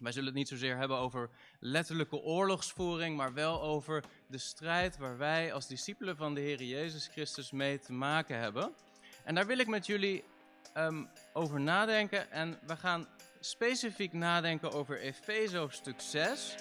Wij zullen het niet zozeer hebben over letterlijke oorlogsvoering, maar wel over de strijd waar wij als discipelen van de Heer Jezus Christus mee te maken hebben. En daar wil ik met jullie um, over nadenken. En we gaan specifiek nadenken over Efeze hoofdstuk 6.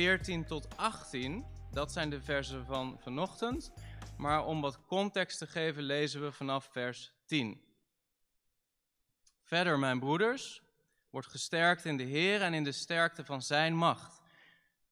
14 tot 18. Dat zijn de versen van vanochtend. Maar om wat context te geven, lezen we vanaf vers 10. Verder, mijn broeders, wordt gesterkt in de Heer en in de sterkte van Zijn macht.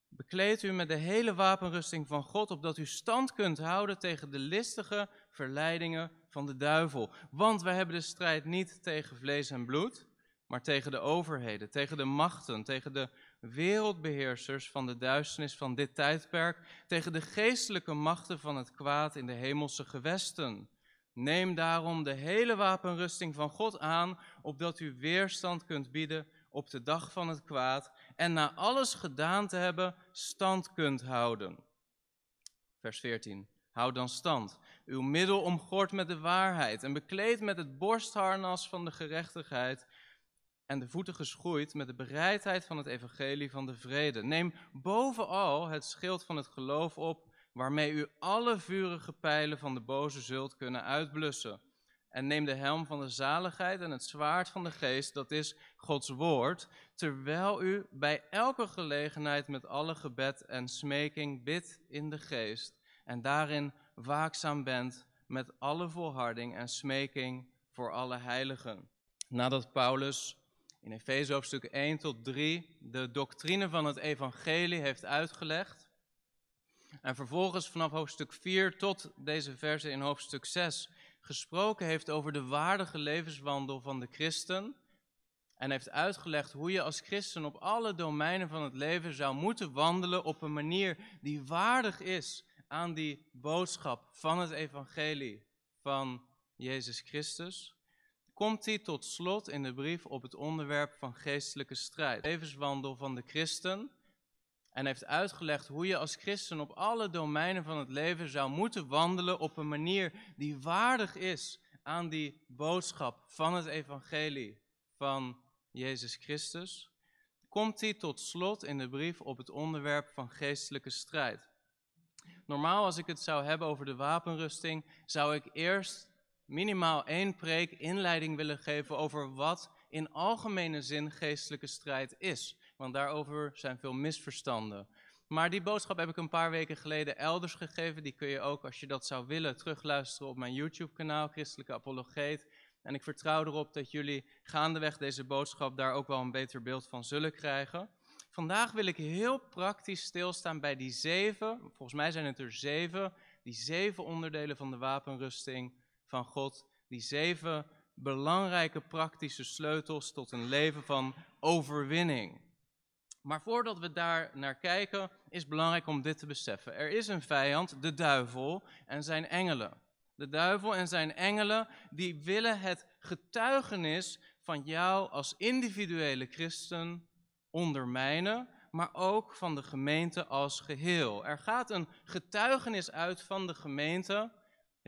Bekleed u met de hele wapenrusting van God, opdat u stand kunt houden tegen de listige verleidingen van de duivel. Want wij hebben de strijd niet tegen vlees en bloed, maar tegen de overheden, tegen de machten, tegen de wereldbeheersers van de duisternis van dit tijdperk, tegen de geestelijke machten van het kwaad in de hemelse gewesten. Neem daarom de hele wapenrusting van God aan, opdat u weerstand kunt bieden op de dag van het kwaad en na alles gedaan te hebben stand kunt houden. Vers 14. Houd dan stand, uw middel omgord met de waarheid en bekleed met het borstharnas van de gerechtigheid en de voeten geschoeid met de bereidheid van het evangelie van de vrede. Neem bovenal het schild van het geloof op, waarmee u alle vurige pijlen van de boze zult kunnen uitblussen. En neem de helm van de zaligheid en het zwaard van de geest, dat is Gods woord, terwijl u bij elke gelegenheid met alle gebed en smeking bidt in de geest en daarin waakzaam bent met alle volharding en smeking voor alle heiligen. Nadat Paulus in Efeze hoofdstuk 1 tot 3 de doctrine van het evangelie heeft uitgelegd. En vervolgens vanaf hoofdstuk 4 tot deze verse in hoofdstuk 6 gesproken heeft over de waardige levenswandel van de christen. En heeft uitgelegd hoe je als christen op alle domeinen van het leven zou moeten wandelen op een manier die waardig is aan die boodschap van het evangelie van Jezus Christus komt hij tot slot in de brief op het onderwerp van geestelijke strijd. Levenswandel van de christen. En heeft uitgelegd hoe je als christen op alle domeinen van het leven zou moeten wandelen op een manier die waardig is aan die boodschap van het evangelie van Jezus Christus. Komt hij tot slot in de brief op het onderwerp van geestelijke strijd. Normaal als ik het zou hebben over de wapenrusting, zou ik eerst minimaal één preek inleiding willen geven over wat in algemene zin geestelijke strijd is. Want daarover zijn veel misverstanden. Maar die boodschap heb ik een paar weken geleden elders gegeven. Die kun je ook, als je dat zou willen, terugluisteren op mijn YouTube-kanaal, Christelijke Apologeet. En ik vertrouw erop dat jullie gaandeweg deze boodschap daar ook wel een beter beeld van zullen krijgen. Vandaag wil ik heel praktisch stilstaan bij die zeven, volgens mij zijn het er zeven, die zeven onderdelen van de wapenrusting van God, die zeven belangrijke praktische sleutels tot een leven van overwinning. Maar voordat we daar naar kijken, is belangrijk om dit te beseffen. Er is een vijand, de duivel en zijn engelen. De duivel en zijn engelen, die willen het getuigenis van jou als individuele christen ondermijnen, maar ook van de gemeente als geheel. Er gaat een getuigenis uit van de gemeente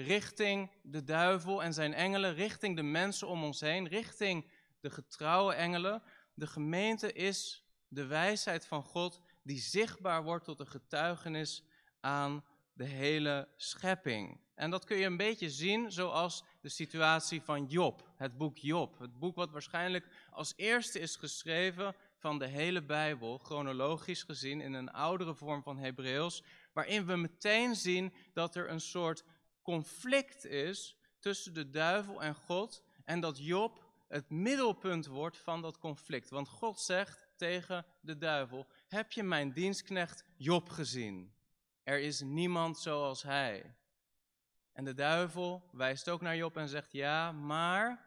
richting de duivel en zijn engelen, richting de mensen om ons heen, richting de getrouwe engelen. De gemeente is de wijsheid van God die zichtbaar wordt tot een getuigenis aan de hele schepping. En dat kun je een beetje zien zoals de situatie van Job, het boek Job. Het boek wat waarschijnlijk als eerste is geschreven van de hele Bijbel, chronologisch gezien in een oudere vorm van Hebreeuws, waarin we meteen zien dat er een soort conflict is tussen de duivel en God en dat Job het middelpunt wordt van dat conflict. Want God zegt tegen de duivel: Heb je mijn dienstknecht Job gezien? Er is niemand zoals hij. En de duivel wijst ook naar Job en zegt: Ja, maar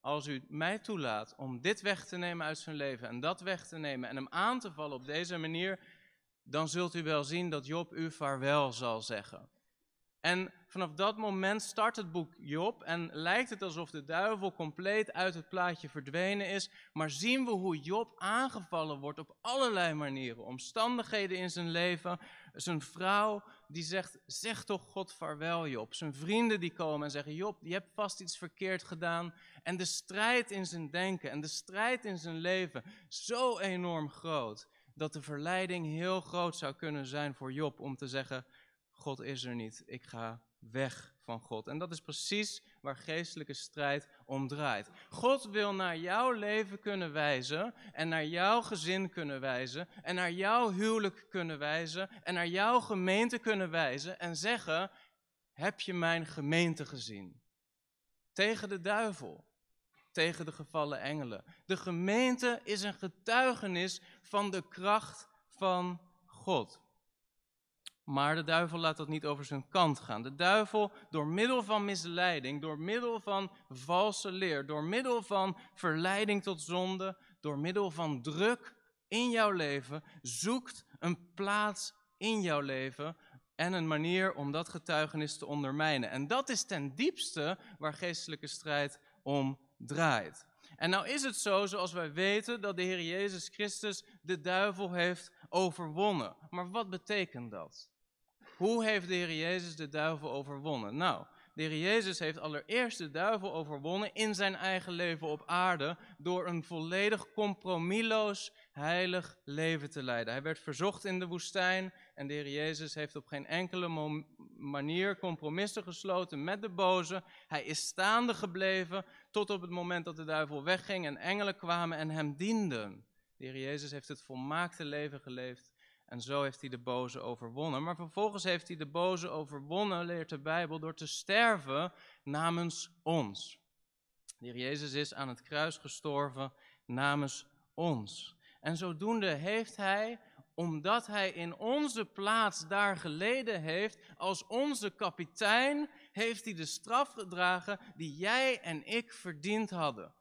als u mij toelaat om dit weg te nemen uit zijn leven en dat weg te nemen en hem aan te vallen op deze manier, dan zult u wel zien dat Job u vaarwel zal zeggen. En vanaf dat moment start het boek Job en lijkt het alsof de duivel compleet uit het plaatje verdwenen is. Maar zien we hoe Job aangevallen wordt op allerlei manieren. Omstandigheden in zijn leven. Zijn vrouw die zegt, zeg toch God vaarwel Job. Zijn vrienden die komen en zeggen, Job, je hebt vast iets verkeerd gedaan. En de strijd in zijn denken en de strijd in zijn leven zo enorm groot. Dat de verleiding heel groot zou kunnen zijn voor Job om te zeggen, God is er niet, ik ga weg van God. En dat is precies waar geestelijke strijd om draait. God wil naar jouw leven kunnen wijzen en naar jouw gezin kunnen wijzen en naar jouw huwelijk kunnen wijzen en naar jouw gemeente kunnen wijzen en zeggen, heb je mijn gemeente gezien? Tegen de duivel, tegen de gevallen engelen. De gemeente is een getuigenis van de kracht van God. Maar de duivel laat dat niet over zijn kant gaan. De duivel, door middel van misleiding, door middel van valse leer, door middel van verleiding tot zonde, door middel van druk in jouw leven, zoekt een plaats in jouw leven en een manier om dat getuigenis te ondermijnen. En dat is ten diepste waar geestelijke strijd om draait. En nou is het zo, zoals wij weten, dat de Heer Jezus Christus de duivel heeft overwonnen. Maar wat betekent dat? Hoe heeft de Heer Jezus de duivel overwonnen? Nou, de Heer Jezus heeft allereerst de duivel overwonnen in zijn eigen leven op aarde door een volledig compromisloos heilig leven te leiden. Hij werd verzocht in de woestijn en de Heer Jezus heeft op geen enkele manier compromissen gesloten met de boze. Hij is staande gebleven tot op het moment dat de duivel wegging en engelen kwamen en hem dienden. De Heer Jezus heeft het volmaakte leven geleefd en zo heeft hij de boze overwonnen. Maar vervolgens heeft hij de boze overwonnen, leert de Bijbel, door te sterven namens ons. De Heer Jezus is aan het kruis gestorven namens ons. En zodoende heeft hij, omdat hij in onze plaats daar geleden heeft, als onze kapitein, heeft hij de straf gedragen die jij en ik verdiend hadden.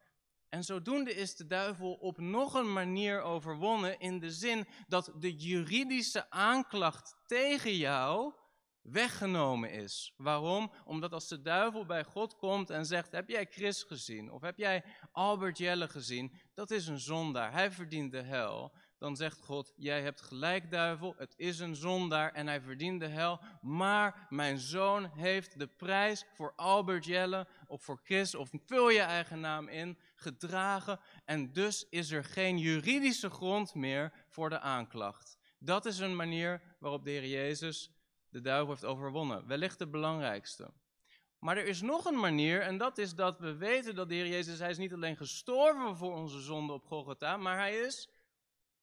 En zodoende is de duivel op nog een manier overwonnen in de zin dat de juridische aanklacht tegen jou weggenomen is. Waarom? Omdat als de duivel bij God komt en zegt: Heb jij Chris gezien? Of heb jij Albert Jelle gezien? Dat is een zondaar. Hij verdient de hel dan zegt God, jij hebt gelijk duivel, het is een zondaar en hij verdient de hel, maar mijn zoon heeft de prijs voor Albert Jelle of voor Chris of vul je eigen naam in, gedragen en dus is er geen juridische grond meer voor de aanklacht. Dat is een manier waarop de Heer Jezus de duivel heeft overwonnen, wellicht de belangrijkste. Maar er is nog een manier en dat is dat we weten dat de Heer Jezus, hij is niet alleen gestorven voor onze zonde op Golgotha, maar hij is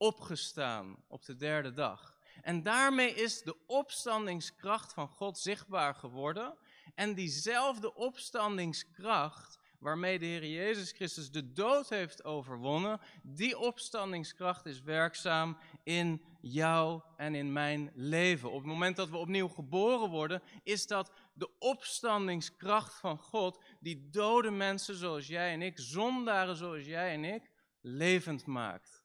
opgestaan op de derde dag. En daarmee is de opstandingskracht van God zichtbaar geworden. En diezelfde opstandingskracht waarmee de Heer Jezus Christus de dood heeft overwonnen, die opstandingskracht is werkzaam in jou en in mijn leven. Op het moment dat we opnieuw geboren worden, is dat de opstandingskracht van God die dode mensen zoals jij en ik, zondaren zoals jij en ik, levend maakt.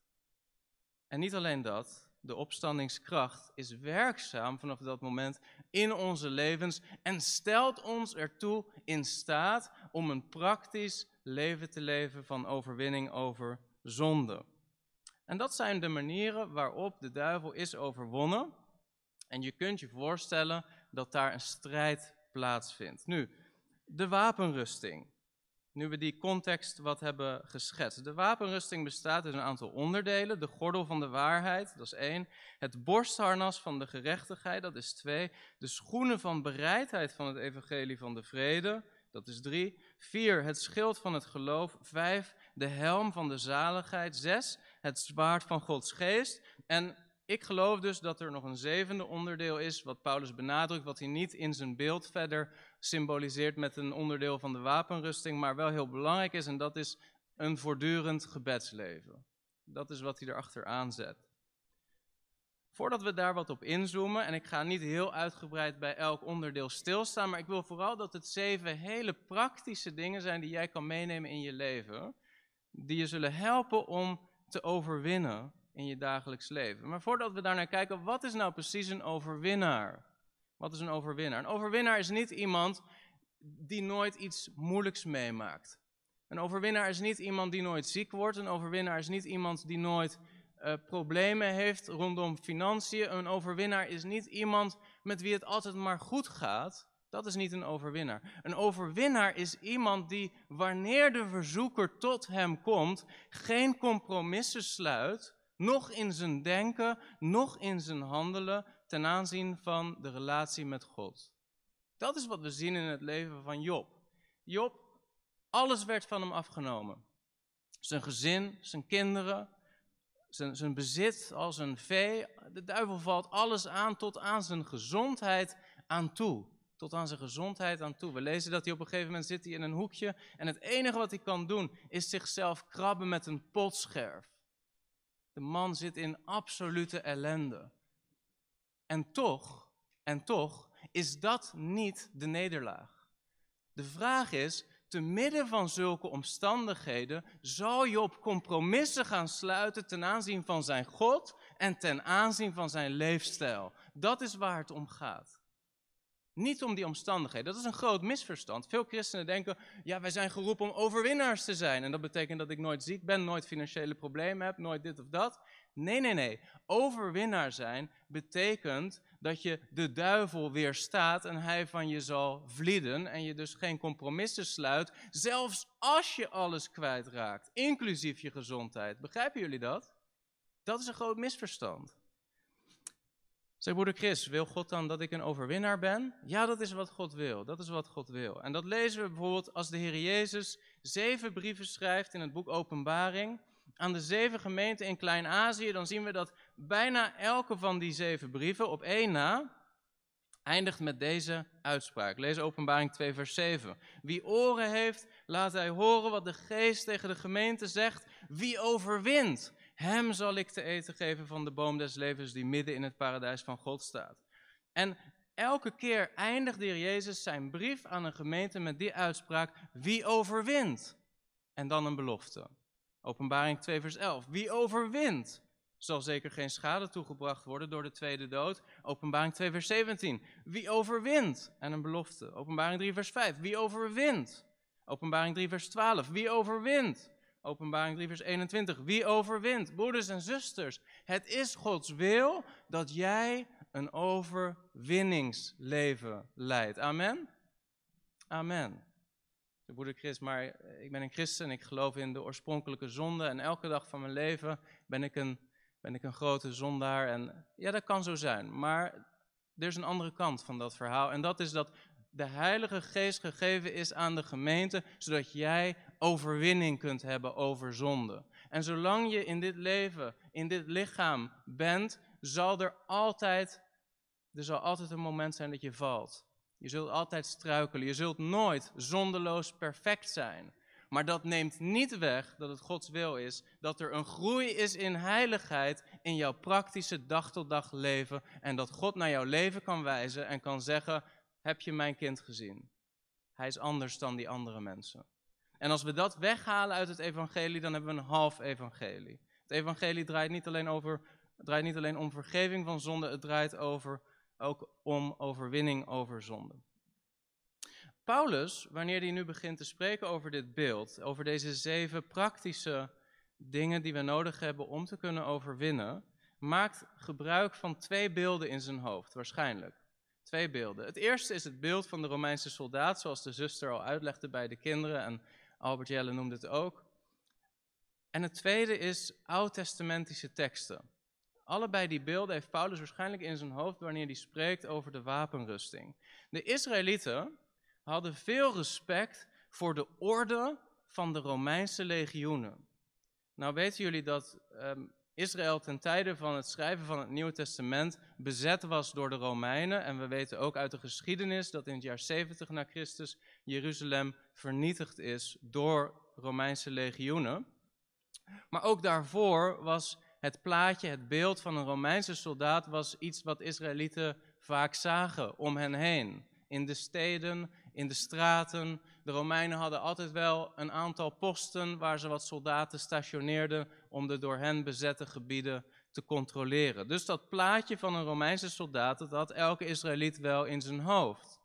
En niet alleen dat, de opstandingskracht is werkzaam vanaf dat moment in onze levens en stelt ons ertoe in staat om een praktisch leven te leven van overwinning over zonde. En dat zijn de manieren waarop de duivel is overwonnen. En je kunt je voorstellen dat daar een strijd plaatsvindt. Nu, de wapenrusting nu we die context wat hebben geschetst. De wapenrusting bestaat uit een aantal onderdelen. De gordel van de waarheid, dat is één. Het borstharnas van de gerechtigheid, dat is twee. De schoenen van bereidheid van het evangelie van de vrede, dat is drie. Vier, het schild van het geloof. Vijf, de helm van de zaligheid. Zes, het zwaard van Gods geest. En ik geloof dus dat er nog een zevende onderdeel is, wat Paulus benadrukt, wat hij niet in zijn beeld verder symboliseert met een onderdeel van de wapenrusting, maar wel heel belangrijk is, en dat is een voortdurend gebedsleven. Dat is wat hij erachter aanzet. Voordat we daar wat op inzoomen, en ik ga niet heel uitgebreid bij elk onderdeel stilstaan, maar ik wil vooral dat het zeven hele praktische dingen zijn die jij kan meenemen in je leven, die je zullen helpen om te overwinnen in je dagelijks leven. Maar voordat we daar naar kijken, wat is nou precies een overwinnaar? Wat is een overwinnaar? Een overwinnaar is niet iemand die nooit iets moeilijks meemaakt. Een overwinnaar is niet iemand die nooit ziek wordt. Een overwinnaar is niet iemand die nooit uh, problemen heeft rondom financiën. Een overwinnaar is niet iemand met wie het altijd maar goed gaat. Dat is niet een overwinnaar. Een overwinnaar is iemand die, wanneer de verzoeker tot hem komt, geen compromissen sluit, nog in zijn denken, nog in zijn handelen, ten aanzien van de relatie met God. Dat is wat we zien in het leven van Job. Job, alles werd van hem afgenomen. Zijn gezin, zijn kinderen, zijn, zijn bezit als een vee. De duivel valt alles aan tot aan zijn gezondheid aan toe. Tot aan zijn gezondheid aan toe. We lezen dat hij op een gegeven moment zit hij in een hoekje en het enige wat hij kan doen is zichzelf krabben met een potscherf. De man zit in absolute ellende. En toch, en toch is dat niet de nederlaag. De vraag is, te midden van zulke omstandigheden zal Job compromissen gaan sluiten ten aanzien van zijn God en ten aanzien van zijn leefstijl. Dat is waar het om gaat. Niet om die omstandigheden. Dat is een groot misverstand. Veel christenen denken, ja, wij zijn geroepen om overwinnaars te zijn. En dat betekent dat ik nooit ziek ben, nooit financiële problemen heb, nooit dit of dat. Nee, nee, nee. Overwinnaar zijn betekent dat je de duivel weerstaat en hij van je zal vlieden en je dus geen compromissen sluit, zelfs als je alles kwijtraakt, inclusief je gezondheid. Begrijpen jullie dat? Dat is een groot misverstand. Zeg broeder Chris, wil God dan dat ik een overwinnaar ben? Ja, dat is wat God wil. Dat is wat God wil. En dat lezen we bijvoorbeeld als de Heer Jezus zeven brieven schrijft in het boek Openbaring aan de zeven gemeenten in Klein-Azië, dan zien we dat bijna elke van die zeven brieven op één na eindigt met deze uitspraak. Lees Openbaring 2, vers 7. Wie oren heeft, laat hij horen wat de geest tegen de gemeente zegt. Wie overwint, hem zal ik te eten geven van de boom des levens die midden in het paradijs van God staat. En elke keer eindigt de Jezus zijn brief aan een gemeente met die uitspraak, wie overwint? En dan een belofte. Openbaring 2, vers 11. Wie overwint, zal zeker geen schade toegebracht worden door de tweede dood. Openbaring 2, vers 17. Wie overwint, en een belofte. Openbaring 3, vers 5. Wie overwint. Openbaring 3, vers 12. Wie overwint. Openbaring 3, vers 21. Wie overwint? Broeders en zusters, het is Gods wil dat jij een overwinningsleven leidt. Amen? Amen de broeder Chris, maar ik ben een christen en ik geloof in de oorspronkelijke zonde. En elke dag van mijn leven ben ik een, ben ik een grote zondaar. En ja, dat kan zo zijn. Maar er is een andere kant van dat verhaal. En dat is dat de Heilige Geest gegeven is aan de gemeente, zodat jij overwinning kunt hebben over zonde. En zolang je in dit leven, in dit lichaam bent, zal er altijd, er zal altijd een moment zijn dat je valt. Je zult altijd struikelen. Je zult nooit zondeloos perfect zijn. Maar dat neemt niet weg dat het Gods wil is dat er een groei is in heiligheid in jouw praktische dag tot dag leven. En dat God naar jouw leven kan wijzen en kan zeggen: Heb je mijn kind gezien? Hij is anders dan die andere mensen. En als we dat weghalen uit het evangelie, dan hebben we een half evangelie. Het evangelie draait niet alleen, over, draait niet alleen om vergeving van zonde, het draait over ook om overwinning over zonde. Paulus, wanneer hij nu begint te spreken over dit beeld, over deze zeven praktische dingen die we nodig hebben om te kunnen overwinnen, maakt gebruik van twee beelden in zijn hoofd, waarschijnlijk. Twee beelden. Het eerste is het beeld van de Romeinse soldaat, zoals de zuster al uitlegde bij de kinderen en Albert Jelle noemde het ook. En het tweede is oud-testamentische teksten. Allebei die beelden heeft Paulus waarschijnlijk in zijn hoofd wanneer hij spreekt over de wapenrusting. De Israëlieten hadden veel respect voor de orde van de Romeinse legioenen. Nou weten jullie dat um, Israël ten tijde van het schrijven van het Nieuwe Testament bezet was door de Romeinen. En we weten ook uit de geschiedenis dat in het jaar 70 na Christus Jeruzalem vernietigd is door Romeinse legioenen. Maar ook daarvoor was het plaatje, het beeld van een Romeinse soldaat was iets wat Israëlieten vaak zagen om hen heen. In de steden, in de straten. De Romeinen hadden altijd wel een aantal posten waar ze wat soldaten stationeerden om de door hen bezette gebieden te controleren. Dus dat plaatje van een Romeinse soldaat, dat had elke Israëliet wel in zijn hoofd.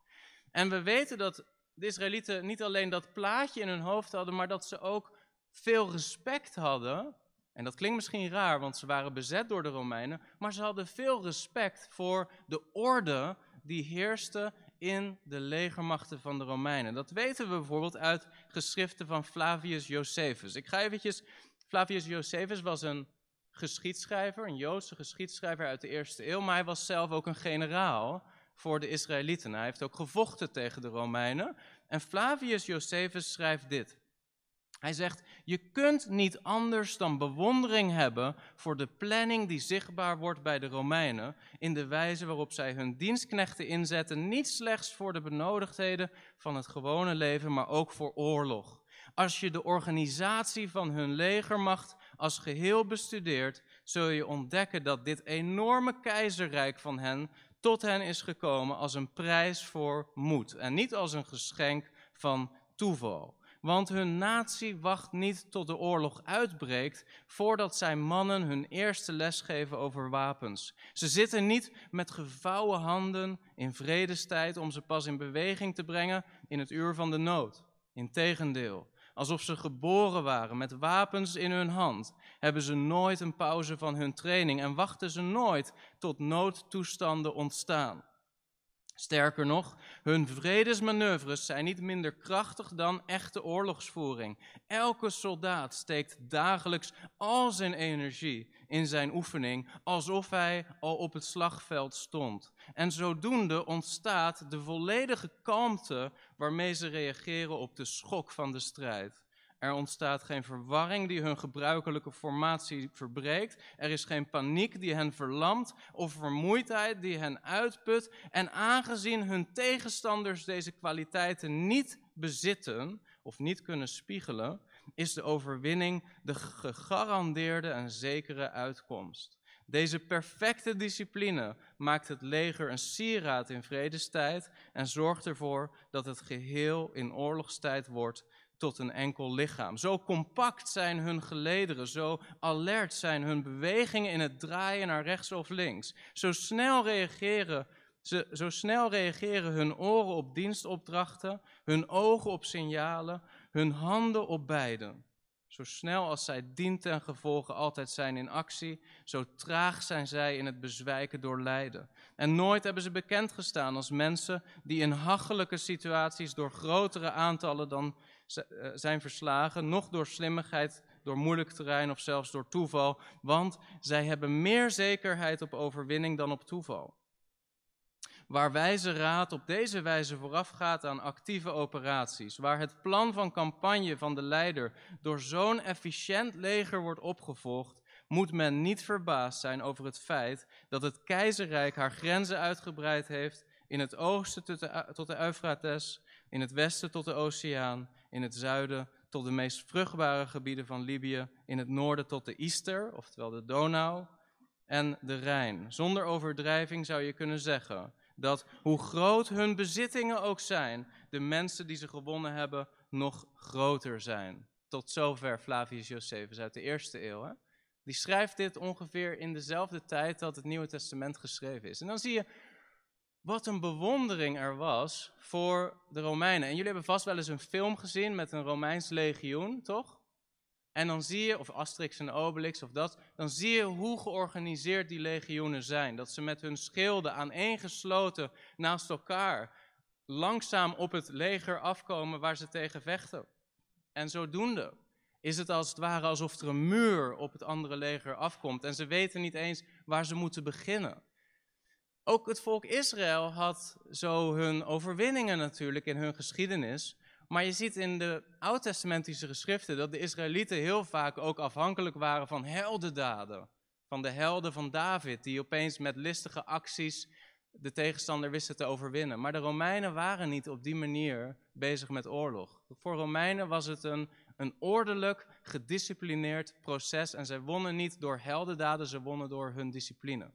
En we weten dat de Israëlieten niet alleen dat plaatje in hun hoofd hadden, maar dat ze ook veel respect hadden. En dat klinkt misschien raar, want ze waren bezet door de Romeinen, maar ze hadden veel respect voor de orde die heerste in de legermachten van de Romeinen. Dat weten we bijvoorbeeld uit geschriften van Flavius Josephus. Ik ga eventjes, Flavius Josephus was een geschiedschrijver, een Joodse geschiedschrijver uit de eerste eeuw, maar hij was zelf ook een generaal voor de Israëlieten. Hij heeft ook gevochten tegen de Romeinen. En Flavius Josephus schrijft dit. Hij zegt: Je kunt niet anders dan bewondering hebben voor de planning die zichtbaar wordt bij de Romeinen. In de wijze waarop zij hun dienstknechten inzetten. Niet slechts voor de benodigdheden van het gewone leven, maar ook voor oorlog. Als je de organisatie van hun legermacht als geheel bestudeert, zul je ontdekken dat dit enorme keizerrijk van hen tot hen is gekomen als een prijs voor moed en niet als een geschenk van toeval. Want hun natie wacht niet tot de oorlog uitbreekt voordat zijn mannen hun eerste les geven over wapens. Ze zitten niet met gevouwen handen in vredestijd om ze pas in beweging te brengen in het uur van de nood. Integendeel, alsof ze geboren waren met wapens in hun hand, hebben ze nooit een pauze van hun training en wachten ze nooit tot noodtoestanden ontstaan. Sterker nog, hun vredesmanoeuvres zijn niet minder krachtig dan echte oorlogsvoering. Elke soldaat steekt dagelijks al zijn energie in zijn oefening, alsof hij al op het slagveld stond. En zodoende ontstaat de volledige kalmte waarmee ze reageren op de schok van de strijd. Er ontstaat geen verwarring die hun gebruikelijke formatie verbreekt. Er is geen paniek die hen verlamt of vermoeidheid die hen uitput. En aangezien hun tegenstanders deze kwaliteiten niet bezitten of niet kunnen spiegelen, is de overwinning de gegarandeerde en zekere uitkomst. Deze perfecte discipline maakt het leger een sieraad in vredestijd en zorgt ervoor dat het geheel in oorlogstijd wordt tot een enkel lichaam. Zo compact zijn hun gelederen, zo alert zijn hun bewegingen in het draaien naar rechts of links. Zo snel reageren, ze, zo snel reageren hun oren op dienstopdrachten, hun ogen op signalen, hun handen op beiden. Zo snel als zij dient ten gevolge altijd zijn in actie, zo traag zijn zij in het bezwijken door lijden. En nooit hebben ze bekend gestaan als mensen die in hachelijke situaties door grotere aantallen dan zijn verslagen, nog door slimmigheid, door moeilijk terrein of zelfs door toeval, want zij hebben meer zekerheid op overwinning dan op toeval. Waar wijze raad op deze wijze voorafgaat aan actieve operaties, waar het plan van campagne van de leider door zo'n efficiënt leger wordt opgevolgd, moet men niet verbaasd zijn over het feit dat het keizerrijk haar grenzen uitgebreid heeft in het oosten tot de, de Eufrates, in het westen tot de oceaan in het zuiden tot de meest vruchtbare gebieden van Libië, in het noorden tot de Ister, oftewel de Donau, en de Rijn. Zonder overdrijving zou je kunnen zeggen dat hoe groot hun bezittingen ook zijn, de mensen die ze gewonnen hebben nog groter zijn. Tot zover Flavius Josephus uit de eerste eeuw. Hè? Die schrijft dit ongeveer in dezelfde tijd dat het Nieuwe Testament geschreven is. En dan zie je wat een bewondering er was voor de Romeinen. En jullie hebben vast wel eens een film gezien met een Romeins legioen, toch? En dan zie je, of Asterix en Obelix of dat, dan zie je hoe georganiseerd die legioenen zijn. Dat ze met hun schilden aaneengesloten naast elkaar langzaam op het leger afkomen waar ze tegen vechten. En zodoende is het als het ware alsof er een muur op het andere leger afkomt en ze weten niet eens waar ze moeten beginnen. Ook het volk Israël had zo hun overwinningen natuurlijk in hun geschiedenis. Maar je ziet in de oud-testamentische geschriften dat de Israëlieten heel vaak ook afhankelijk waren van heldendaden. Van de helden van David, die opeens met listige acties de tegenstander wisten te overwinnen. Maar de Romeinen waren niet op die manier bezig met oorlog. Voor Romeinen was het een, een ordelijk, gedisciplineerd proces. En zij wonnen niet door heldendaden, ze wonnen door hun discipline.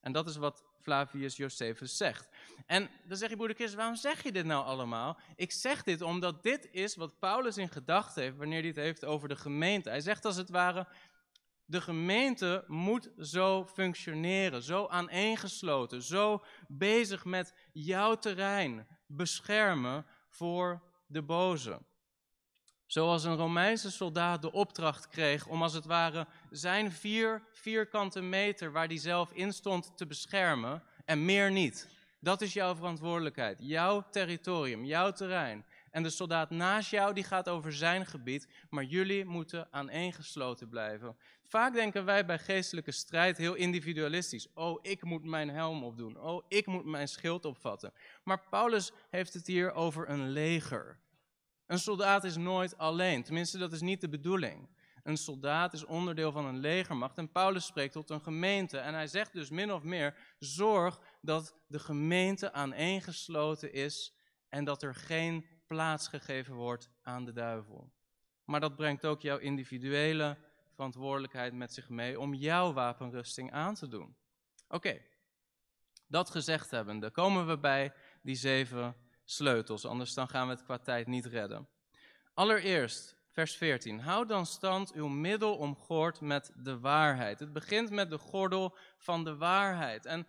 En dat is wat Flavius Josephus zegt. En dan zeg je, broeder Christus, waarom zeg je dit nou allemaal? Ik zeg dit omdat dit is wat Paulus in gedachten heeft wanneer hij het heeft over de gemeente. Hij zegt als het ware, De gemeente moet zo functioneren, zo aaneengesloten, zo bezig met jouw terrein beschermen voor de boze. Zoals een Romeinse soldaat de opdracht kreeg om als het ware zijn vier vierkante meter waar hij zelf in stond te beschermen en meer niet. Dat is jouw verantwoordelijkheid, jouw territorium, jouw terrein. En de soldaat naast jou die gaat over zijn gebied, maar jullie moeten aaneengesloten blijven. Vaak denken wij bij geestelijke strijd heel individualistisch. Oh, ik moet mijn helm opdoen. Oh, ik moet mijn schild opvatten. Maar Paulus heeft het hier over een leger. Een soldaat is nooit alleen, tenminste dat is niet de bedoeling. Een soldaat is onderdeel van een legermacht en Paulus spreekt tot een gemeente. En hij zegt dus min of meer, zorg dat de gemeente aaneengesloten is en dat er geen plaats gegeven wordt aan de duivel. Maar dat brengt ook jouw individuele verantwoordelijkheid met zich mee om jouw wapenrusting aan te doen. Oké, dat gezegd hebbende, komen we bij die zeven sleutels, anders dan gaan we het qua tijd niet redden. Allereerst, vers 14. Houd dan stand uw middel omgord met de waarheid. Het begint met de gordel van de waarheid. En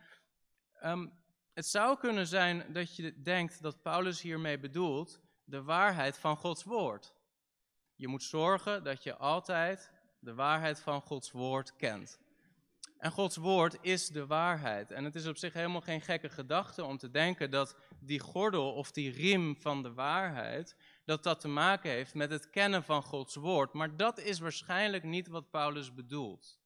um, het zou kunnen zijn dat je denkt dat Paulus hiermee bedoelt de waarheid van Gods woord. Je moet zorgen dat je altijd de waarheid van Gods woord kent. En Gods woord is de waarheid. En het is op zich helemaal geen gekke gedachte om te denken dat die gordel of die riem van de waarheid, dat dat te maken heeft met het kennen van Gods woord. Maar dat is waarschijnlijk niet wat Paulus bedoelt.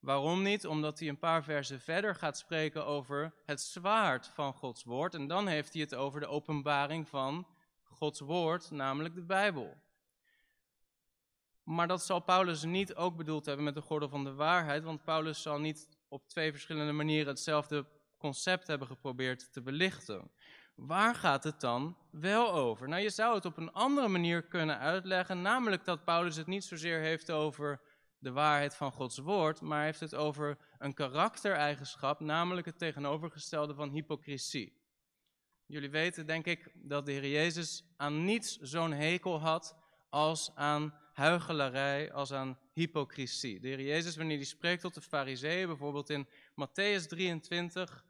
Waarom niet? Omdat hij een paar versen verder gaat spreken over het zwaard van Gods woord. En dan heeft hij het over de openbaring van Gods woord, namelijk de Bijbel. Maar dat zal Paulus niet ook bedoeld hebben met de gordel van de waarheid, want Paulus zal niet op twee verschillende manieren hetzelfde concept hebben geprobeerd te belichten. Waar gaat het dan wel over? Nou, je zou het op een andere manier kunnen uitleggen, namelijk dat Paulus het niet zozeer heeft over de waarheid van Gods woord, maar heeft het over een karaktereigenschap, namelijk het tegenovergestelde van hypocrisie. Jullie weten, denk ik, dat de Heer Jezus aan niets zo'n hekel had als aan huichelarij, als aan hypocrisie. De Heer Jezus, wanneer hij spreekt tot de fariseeën, bijvoorbeeld in Matthäus 23,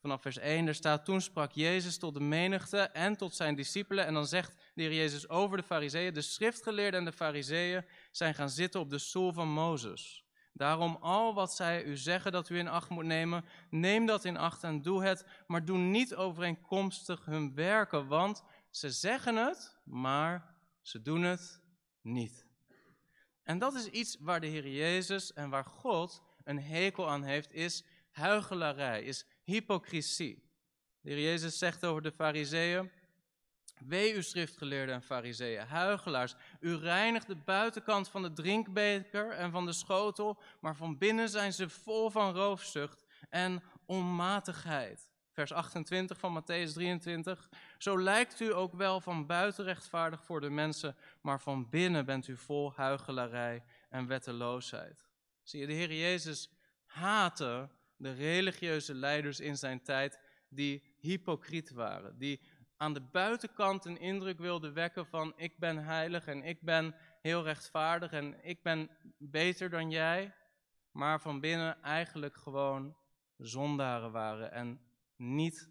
vanaf vers 1, daar staat, toen sprak Jezus tot de menigte en tot zijn discipelen, en dan zegt de Heer Jezus over de fariseeën, de schriftgeleerden en de fariseeën zijn gaan zitten op de stoel van Mozes. Daarom al wat zij u zeggen dat u in acht moet nemen, neem dat in acht en doe het, maar doe niet overeenkomstig hun werken, want ze zeggen het, maar ze doen het niet. En dat is iets waar de Heer Jezus en waar God een hekel aan heeft, is huichelarij, is hypocrisie. De Heer Jezus zegt over de fariseeën, Wee u schriftgeleerden en fariseeën, huigelaars. U reinigt de buitenkant van de drinkbeker en van de schotel, maar van binnen zijn ze vol van roofzucht en onmatigheid. Vers 28 van Matthäus 23. Zo lijkt u ook wel van buiten rechtvaardig voor de mensen, maar van binnen bent u vol huigelarij en wetteloosheid. Zie je, de Heer Jezus haatte de religieuze leiders in zijn tijd die hypocriet waren, die aan de buitenkant een indruk wilde wekken van ik ben heilig en ik ben heel rechtvaardig en ik ben beter dan jij, maar van binnen eigenlijk gewoon zondaren waren en niet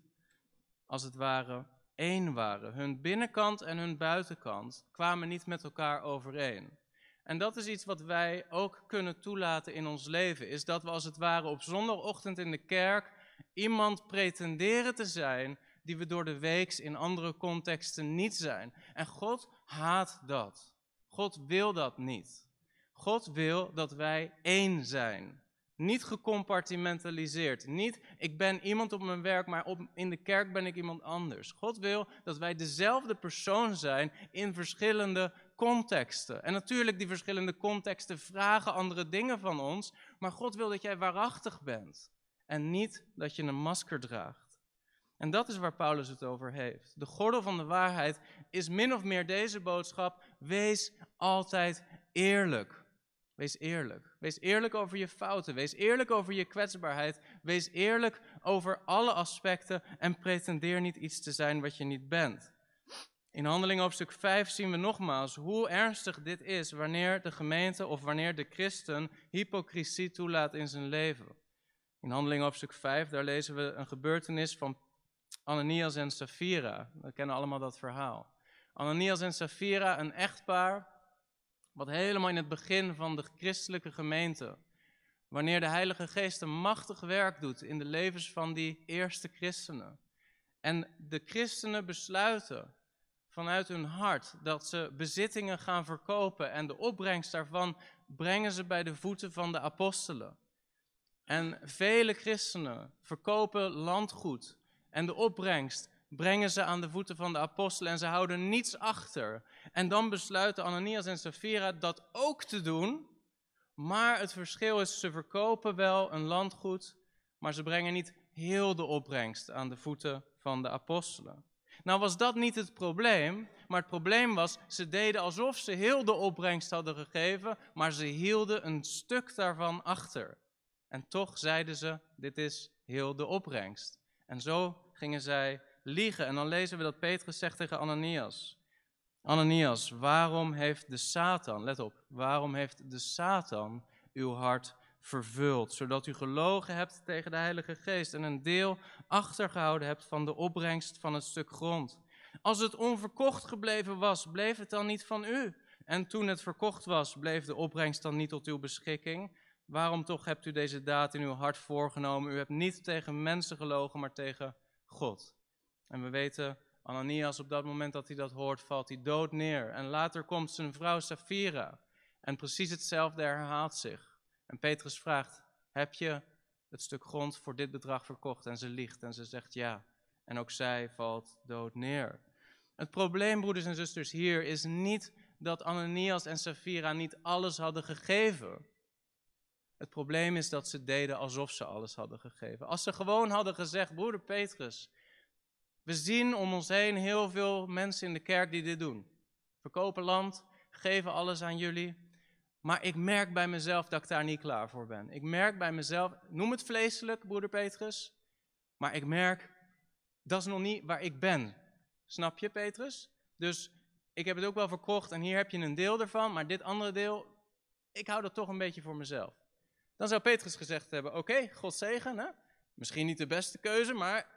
als het ware één waren. Hun binnenkant en hun buitenkant kwamen niet met elkaar overeen. En dat is iets wat wij ook kunnen toelaten in ons leven, is dat we als het ware op zondagochtend in de kerk iemand pretenderen te zijn die we door de weeks in andere contexten niet zijn. En God haat dat. God wil dat niet. God wil dat wij één zijn. Niet gecompartimentaliseerd. Niet, ik ben iemand op mijn werk, maar op, in de kerk ben ik iemand anders. God wil dat wij dezelfde persoon zijn in verschillende contexten. En natuurlijk, die verschillende contexten vragen andere dingen van ons. Maar God wil dat jij waarachtig bent. En niet dat je een masker draagt. En dat is waar Paulus het over heeft. De gordel van de waarheid is min of meer deze boodschap: wees altijd eerlijk. Wees eerlijk. Wees eerlijk over je fouten. Wees eerlijk over je kwetsbaarheid. Wees eerlijk over alle aspecten en pretendeer niet iets te zijn wat je niet bent. In Handelingen hoofdstuk 5 zien we nogmaals hoe ernstig dit is wanneer de gemeente of wanneer de christen hypocrisie toelaat in zijn leven. In Handelingen hoofdstuk 5, daar lezen we een gebeurtenis van Ananias en Safira. We kennen allemaal dat verhaal. Ananias en Safira, een echtpaar, wat helemaal in het begin van de christelijke gemeente, wanneer de Heilige Geest een machtig werk doet in de levens van die eerste christenen. En de christenen besluiten vanuit hun hart dat ze bezittingen gaan verkopen en de opbrengst daarvan brengen ze bij de voeten van de apostelen. En vele christenen verkopen landgoed en de opbrengst brengen ze aan de voeten van de apostelen en ze houden niets achter. En dan besluiten Ananias en Sapphira dat ook te doen, maar het verschil is, ze verkopen wel een landgoed, maar ze brengen niet heel de opbrengst aan de voeten van de apostelen. Nou was dat niet het probleem, maar het probleem was, ze deden alsof ze heel de opbrengst hadden gegeven, maar ze hielden een stuk daarvan achter. En toch zeiden ze, dit is heel de opbrengst. En zo gingen zij liegen. En dan lezen we dat Petrus zegt tegen Ananias. Ananias, waarom heeft de Satan, let op, waarom heeft de Satan uw hart vervuld, zodat u gelogen hebt tegen de Heilige Geest en een deel achtergehouden hebt van de opbrengst van het stuk grond. Als het onverkocht gebleven was, bleef het dan niet van u? En toen het verkocht was, bleef de opbrengst dan niet tot uw beschikking? Waarom toch hebt u deze daad in uw hart voorgenomen? U hebt niet tegen mensen gelogen, maar tegen God. En we weten, Ananias op dat moment dat hij dat hoort, valt hij dood neer. En later komt zijn vrouw Safira. En precies hetzelfde herhaalt zich. En Petrus vraagt, heb je het stuk grond voor dit bedrag verkocht? En ze liegt en ze zegt ja. En ook zij valt dood neer. Het probleem, broeders en zusters, hier is niet dat Ananias en Safira niet alles hadden gegeven. Het probleem is dat ze deden alsof ze alles hadden gegeven. Als ze gewoon hadden gezegd, broeder Petrus, we zien om ons heen heel veel mensen in de kerk die dit doen. Verkopen land, geven alles aan jullie. Maar ik merk bij mezelf dat ik daar niet klaar voor ben. Ik merk bij mezelf, noem het vleeselijk, broeder Petrus. Maar ik merk, dat is nog niet waar ik ben. Snap je, Petrus? Dus ik heb het ook wel verkocht en hier heb je een deel ervan. Maar dit andere deel, ik hou dat toch een beetje voor mezelf. Dan zou Petrus gezegd hebben, oké, God zegen. Hè? Misschien niet de beste keuze, maar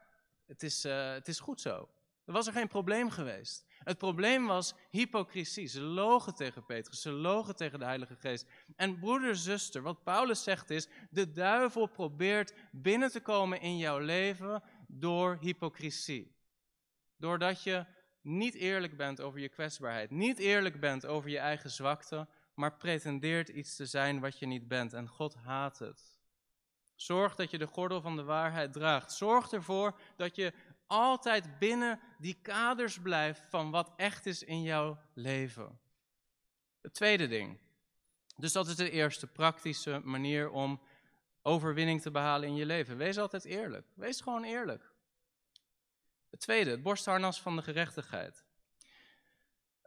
het is, uh, het is goed zo. Er was er geen probleem geweest. Het probleem was hypocrisie. Ze logen tegen Petrus, ze logen tegen de Heilige Geest. En broeder, zuster, wat Paulus zegt is, de duivel probeert binnen te komen in jouw leven door hypocrisie. Doordat je niet eerlijk bent over je kwetsbaarheid, niet eerlijk bent over je eigen zwakte, maar pretendeert iets te zijn wat je niet bent. En God haat het. Zorg dat je de gordel van de waarheid draagt. Zorg ervoor dat je altijd binnen die kaders blijft van wat echt is in jouw leven. Het tweede ding. Dus dat is de eerste praktische manier om overwinning te behalen in je leven. Wees altijd eerlijk. Wees gewoon eerlijk. Het tweede, het borstharnas van de gerechtigheid.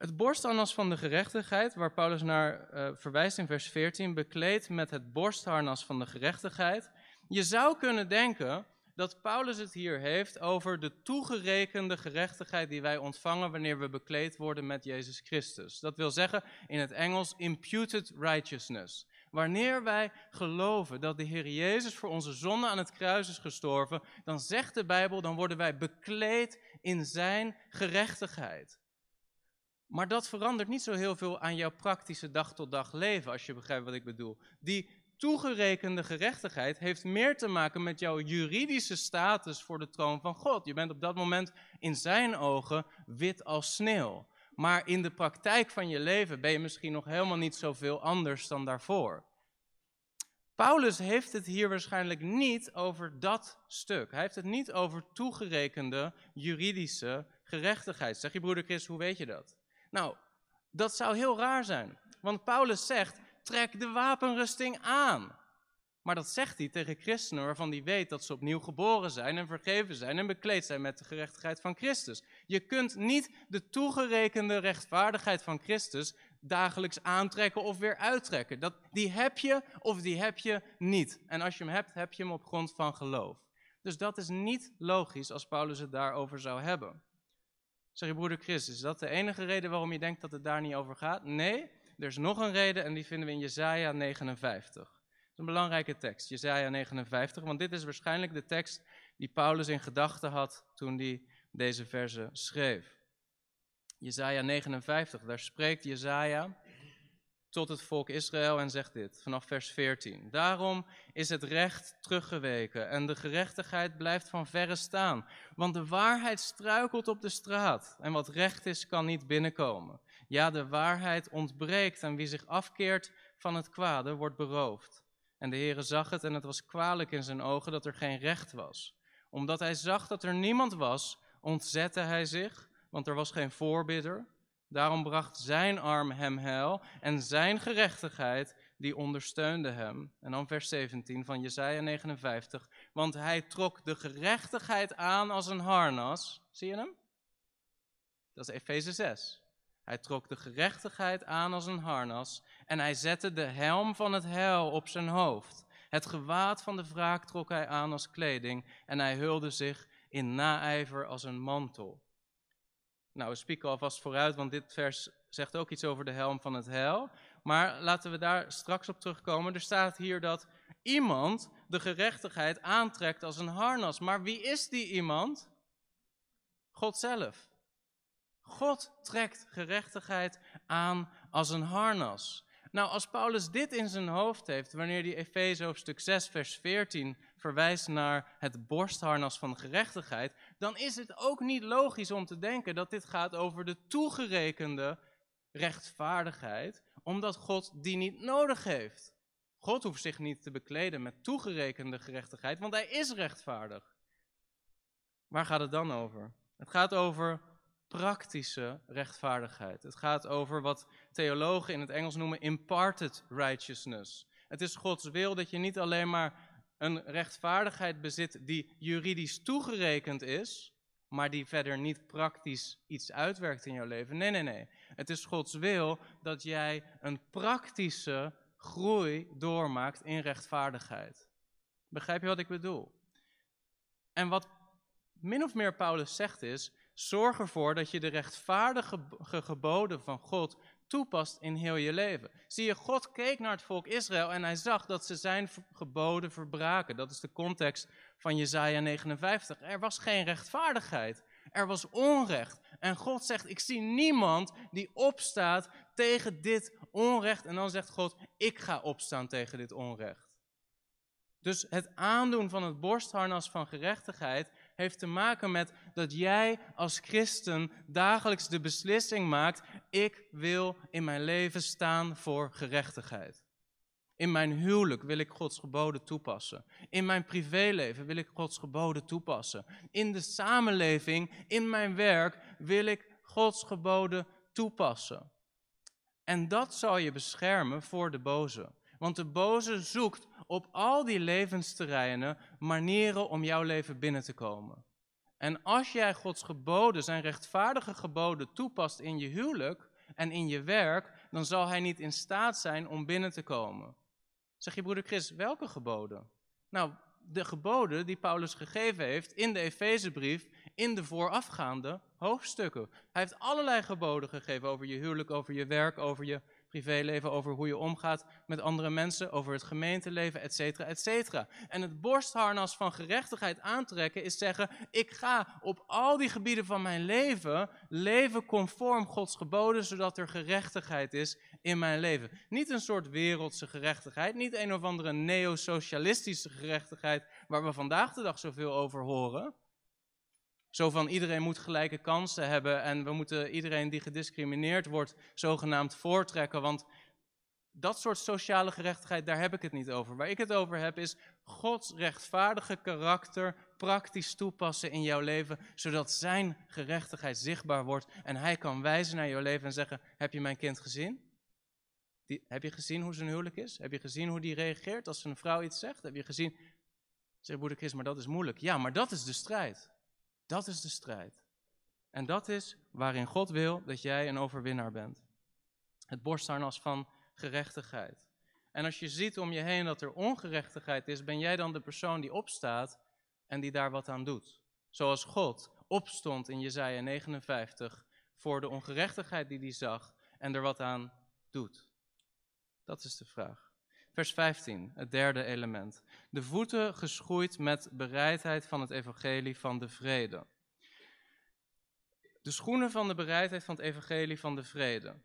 Het borstharnas van de gerechtigheid, waar Paulus naar uh, verwijst in vers 14, bekleed met het borstharnas van de gerechtigheid. Je zou kunnen denken dat Paulus het hier heeft over de toegerekende gerechtigheid die wij ontvangen wanneer we bekleed worden met Jezus Christus. Dat wil zeggen in het Engels imputed righteousness. Wanneer wij geloven dat de Heer Jezus voor onze zonde aan het kruis is gestorven, dan zegt de Bijbel, dan worden wij bekleed in zijn gerechtigheid. Maar dat verandert niet zo heel veel aan jouw praktische dag tot dag leven, als je begrijpt wat ik bedoel. Die toegerekende gerechtigheid heeft meer te maken met jouw juridische status voor de troon van God. Je bent op dat moment in zijn ogen wit als sneeuw. Maar in de praktijk van je leven ben je misschien nog helemaal niet zoveel anders dan daarvoor. Paulus heeft het hier waarschijnlijk niet over dat stuk. Hij heeft het niet over toegerekende juridische gerechtigheid. Zeg je broeder Chris, hoe weet je dat? Nou, dat zou heel raar zijn. Want Paulus zegt, trek de wapenrusting aan. Maar dat zegt hij tegen christenen waarvan hij weet dat ze opnieuw geboren zijn en vergeven zijn en bekleed zijn met de gerechtigheid van Christus. Je kunt niet de toegerekende rechtvaardigheid van Christus dagelijks aantrekken of weer uittrekken. Dat, die heb je of die heb je niet. En als je hem hebt, heb je hem op grond van geloof. Dus dat is niet logisch als Paulus het daarover zou hebben. Zeg je broeder Chris, is dat de enige reden waarom je denkt dat het daar niet over gaat? Nee, er is nog een reden en die vinden we in Jesaja 59. Dat is een belangrijke tekst, Jesaja 59, want dit is waarschijnlijk de tekst die Paulus in gedachten had toen hij deze verse schreef. Jesaja 59, daar spreekt Jesaja tot het volk Israël en zegt dit vanaf vers 14. Daarom is het recht teruggeweken en de gerechtigheid blijft van verre staan. Want de waarheid struikelt op de straat en wat recht is kan niet binnenkomen. Ja, de waarheid ontbreekt en wie zich afkeert van het kwade wordt beroofd. En de Heere zag het en het was kwalijk in zijn ogen dat er geen recht was. Omdat hij zag dat er niemand was, ontzette hij zich, want er was geen voorbidder. Daarom bracht zijn arm hem heil en zijn gerechtigheid die ondersteunde hem. En dan vers 17 van Jesaja 59. Want hij trok de gerechtigheid aan als een harnas. Zie je hem? Dat is Efeze 6. Hij trok de gerechtigheid aan als een harnas en hij zette de helm van het heil op zijn hoofd. Het gewaad van de wraak trok hij aan als kleding en hij hulde zich in naijver als een mantel. Nou, we spieken alvast vooruit, want dit vers zegt ook iets over de helm van het heil. Maar laten we daar straks op terugkomen. Er staat hier dat iemand de gerechtigheid aantrekt als een harnas. Maar wie is die iemand? God zelf. God trekt gerechtigheid aan als een harnas. Nou, als Paulus dit in zijn hoofd heeft, wanneer hij Efeze hoofdstuk 6, vers 14 verwijst naar het borstharnas van gerechtigheid, dan is het ook niet logisch om te denken dat dit gaat over de toegerekende rechtvaardigheid, omdat God die niet nodig heeft. God hoeft zich niet te bekleden met toegerekende gerechtigheid, want hij is rechtvaardig. Waar gaat het dan over? Het gaat over praktische rechtvaardigheid. Het gaat over wat theologen in het Engels noemen imparted righteousness. Het is Gods wil dat je niet alleen maar een rechtvaardigheid bezit die juridisch toegerekend is, maar die verder niet praktisch iets uitwerkt in jouw leven. Nee, nee, nee. Het is Gods wil dat jij een praktische groei doormaakt in rechtvaardigheid. Begrijp je wat ik bedoel? En wat min of meer Paulus zegt is, zorg ervoor dat je de rechtvaardige geboden van God toepast in heel je leven. Zie je, God keek naar het volk Israël en hij zag dat ze zijn geboden verbraken. Dat is de context van Jesaja 59. Er was geen rechtvaardigheid. Er was onrecht. En God zegt, ik zie niemand die opstaat tegen dit onrecht. En dan zegt God, ik ga opstaan tegen dit onrecht. Dus het aandoen van het borstharnas van gerechtigheid heeft te maken met dat jij als christen dagelijks de beslissing maakt: ik wil in mijn leven staan voor gerechtigheid. In mijn huwelijk wil ik Gods geboden toepassen. In mijn privéleven wil ik Gods geboden toepassen. In de samenleving, in mijn werk wil ik Gods geboden toepassen. En dat zal je beschermen voor de boze. Want de boze zoekt op al die levensterreinen manieren om jouw leven binnen te komen. En als jij Gods geboden, zijn rechtvaardige geboden, toepast in je huwelijk en in je werk, dan zal hij niet in staat zijn om binnen te komen. Zeg je broeder Chris, welke geboden? Nou, de geboden die Paulus gegeven heeft in de Efezebrief, in de voorafgaande hoofdstukken. Hij heeft allerlei geboden gegeven over je huwelijk, over je werk, over je privéleven, over hoe je omgaat met andere mensen, over het gemeenteleven, et cetera, et cetera. En het borstharnas van gerechtigheid aantrekken is zeggen, ik ga op al die gebieden van mijn leven leven conform Gods geboden, zodat er gerechtigheid is in mijn leven. Niet een soort wereldse gerechtigheid, niet een of andere neo-socialistische gerechtigheid waar we vandaag de dag zoveel over horen. Zo van iedereen moet gelijke kansen hebben en we moeten iedereen die gediscrimineerd wordt zogenaamd voortrekken. Want dat soort sociale gerechtigheid, daar heb ik het niet over. Waar ik het over heb is Gods rechtvaardige karakter praktisch toepassen in jouw leven, zodat zijn gerechtigheid zichtbaar wordt en hij kan wijzen naar jouw leven en zeggen, heb je mijn kind gezien? Die, heb je gezien hoe zijn huwelijk is? Heb je gezien hoe die reageert als een vrouw iets zegt? Heb je gezien? Zeg broeder Chris, maar dat is moeilijk. Ja, maar dat is de strijd. Dat is de strijd. En dat is waarin God wil dat jij een overwinnaar bent. Het borstharnas van gerechtigheid. En als je ziet om je heen dat er ongerechtigheid is, ben jij dan de persoon die opstaat en die daar wat aan doet. Zoals God opstond in Jesaja 59 voor de ongerechtigheid die hij zag en er wat aan doet? Dat is de vraag. Vers 15, het derde element. De voeten geschoeid met bereidheid van het evangelie van de vrede. De schoenen van de bereidheid van het evangelie van de vrede.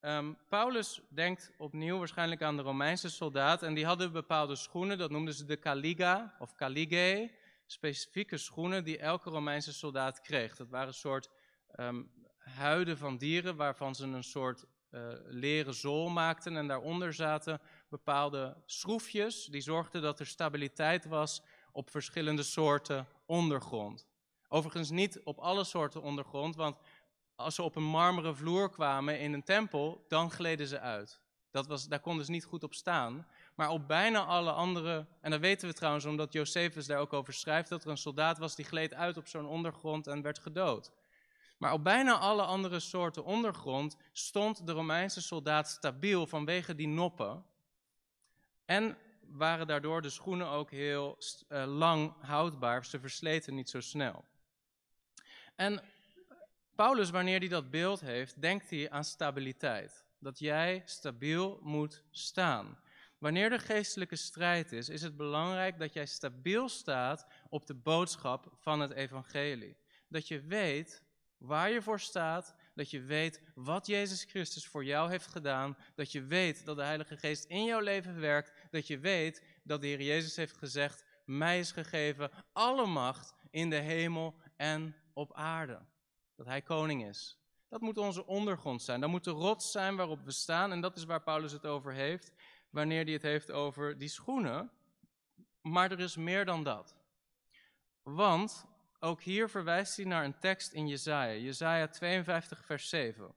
Um, Paulus denkt opnieuw waarschijnlijk aan de Romeinse soldaat en die hadden bepaalde schoenen, dat noemden ze de caliga of caligé, specifieke schoenen die elke Romeinse soldaat kreeg. Dat waren een soort um, huiden van dieren waarvan ze een soort uh, leren zool maakten en daaronder zaten bepaalde schroefjes die zorgden dat er stabiliteit was op verschillende soorten ondergrond. Overigens niet op alle soorten ondergrond, want als ze op een marmeren vloer kwamen in een tempel, dan gleden ze uit. Dat was, daar konden ze niet goed op staan. Maar op bijna alle andere, en dat weten we trouwens omdat Josephus daar ook over schrijft, dat er een soldaat was die gleed uit op zo'n ondergrond en werd gedood. Maar op bijna alle andere soorten ondergrond stond de Romeinse soldaat stabiel vanwege die noppen. En waren daardoor de schoenen ook heel uh, lang houdbaar, ze versleten niet zo snel. En Paulus, wanneer hij dat beeld heeft, denkt hij aan stabiliteit. Dat jij stabiel moet staan. Wanneer er geestelijke strijd is, is het belangrijk dat jij stabiel staat op de boodschap van het evangelie. Dat je weet waar je voor staat, dat je weet wat Jezus Christus voor jou heeft gedaan, dat je weet dat de Heilige Geest in jouw leven werkt, dat je weet dat de Heer Jezus heeft gezegd, mij is gegeven alle macht in de hemel en op aarde. Dat hij koning is. Dat moet onze ondergrond zijn. Dat moet de rots zijn waarop we staan. En dat is waar Paulus het over heeft, wanneer hij het heeft over die schoenen. Maar er is meer dan dat. Want ook hier verwijst hij naar een tekst in Jezaja, Jezaja 52 vers 7.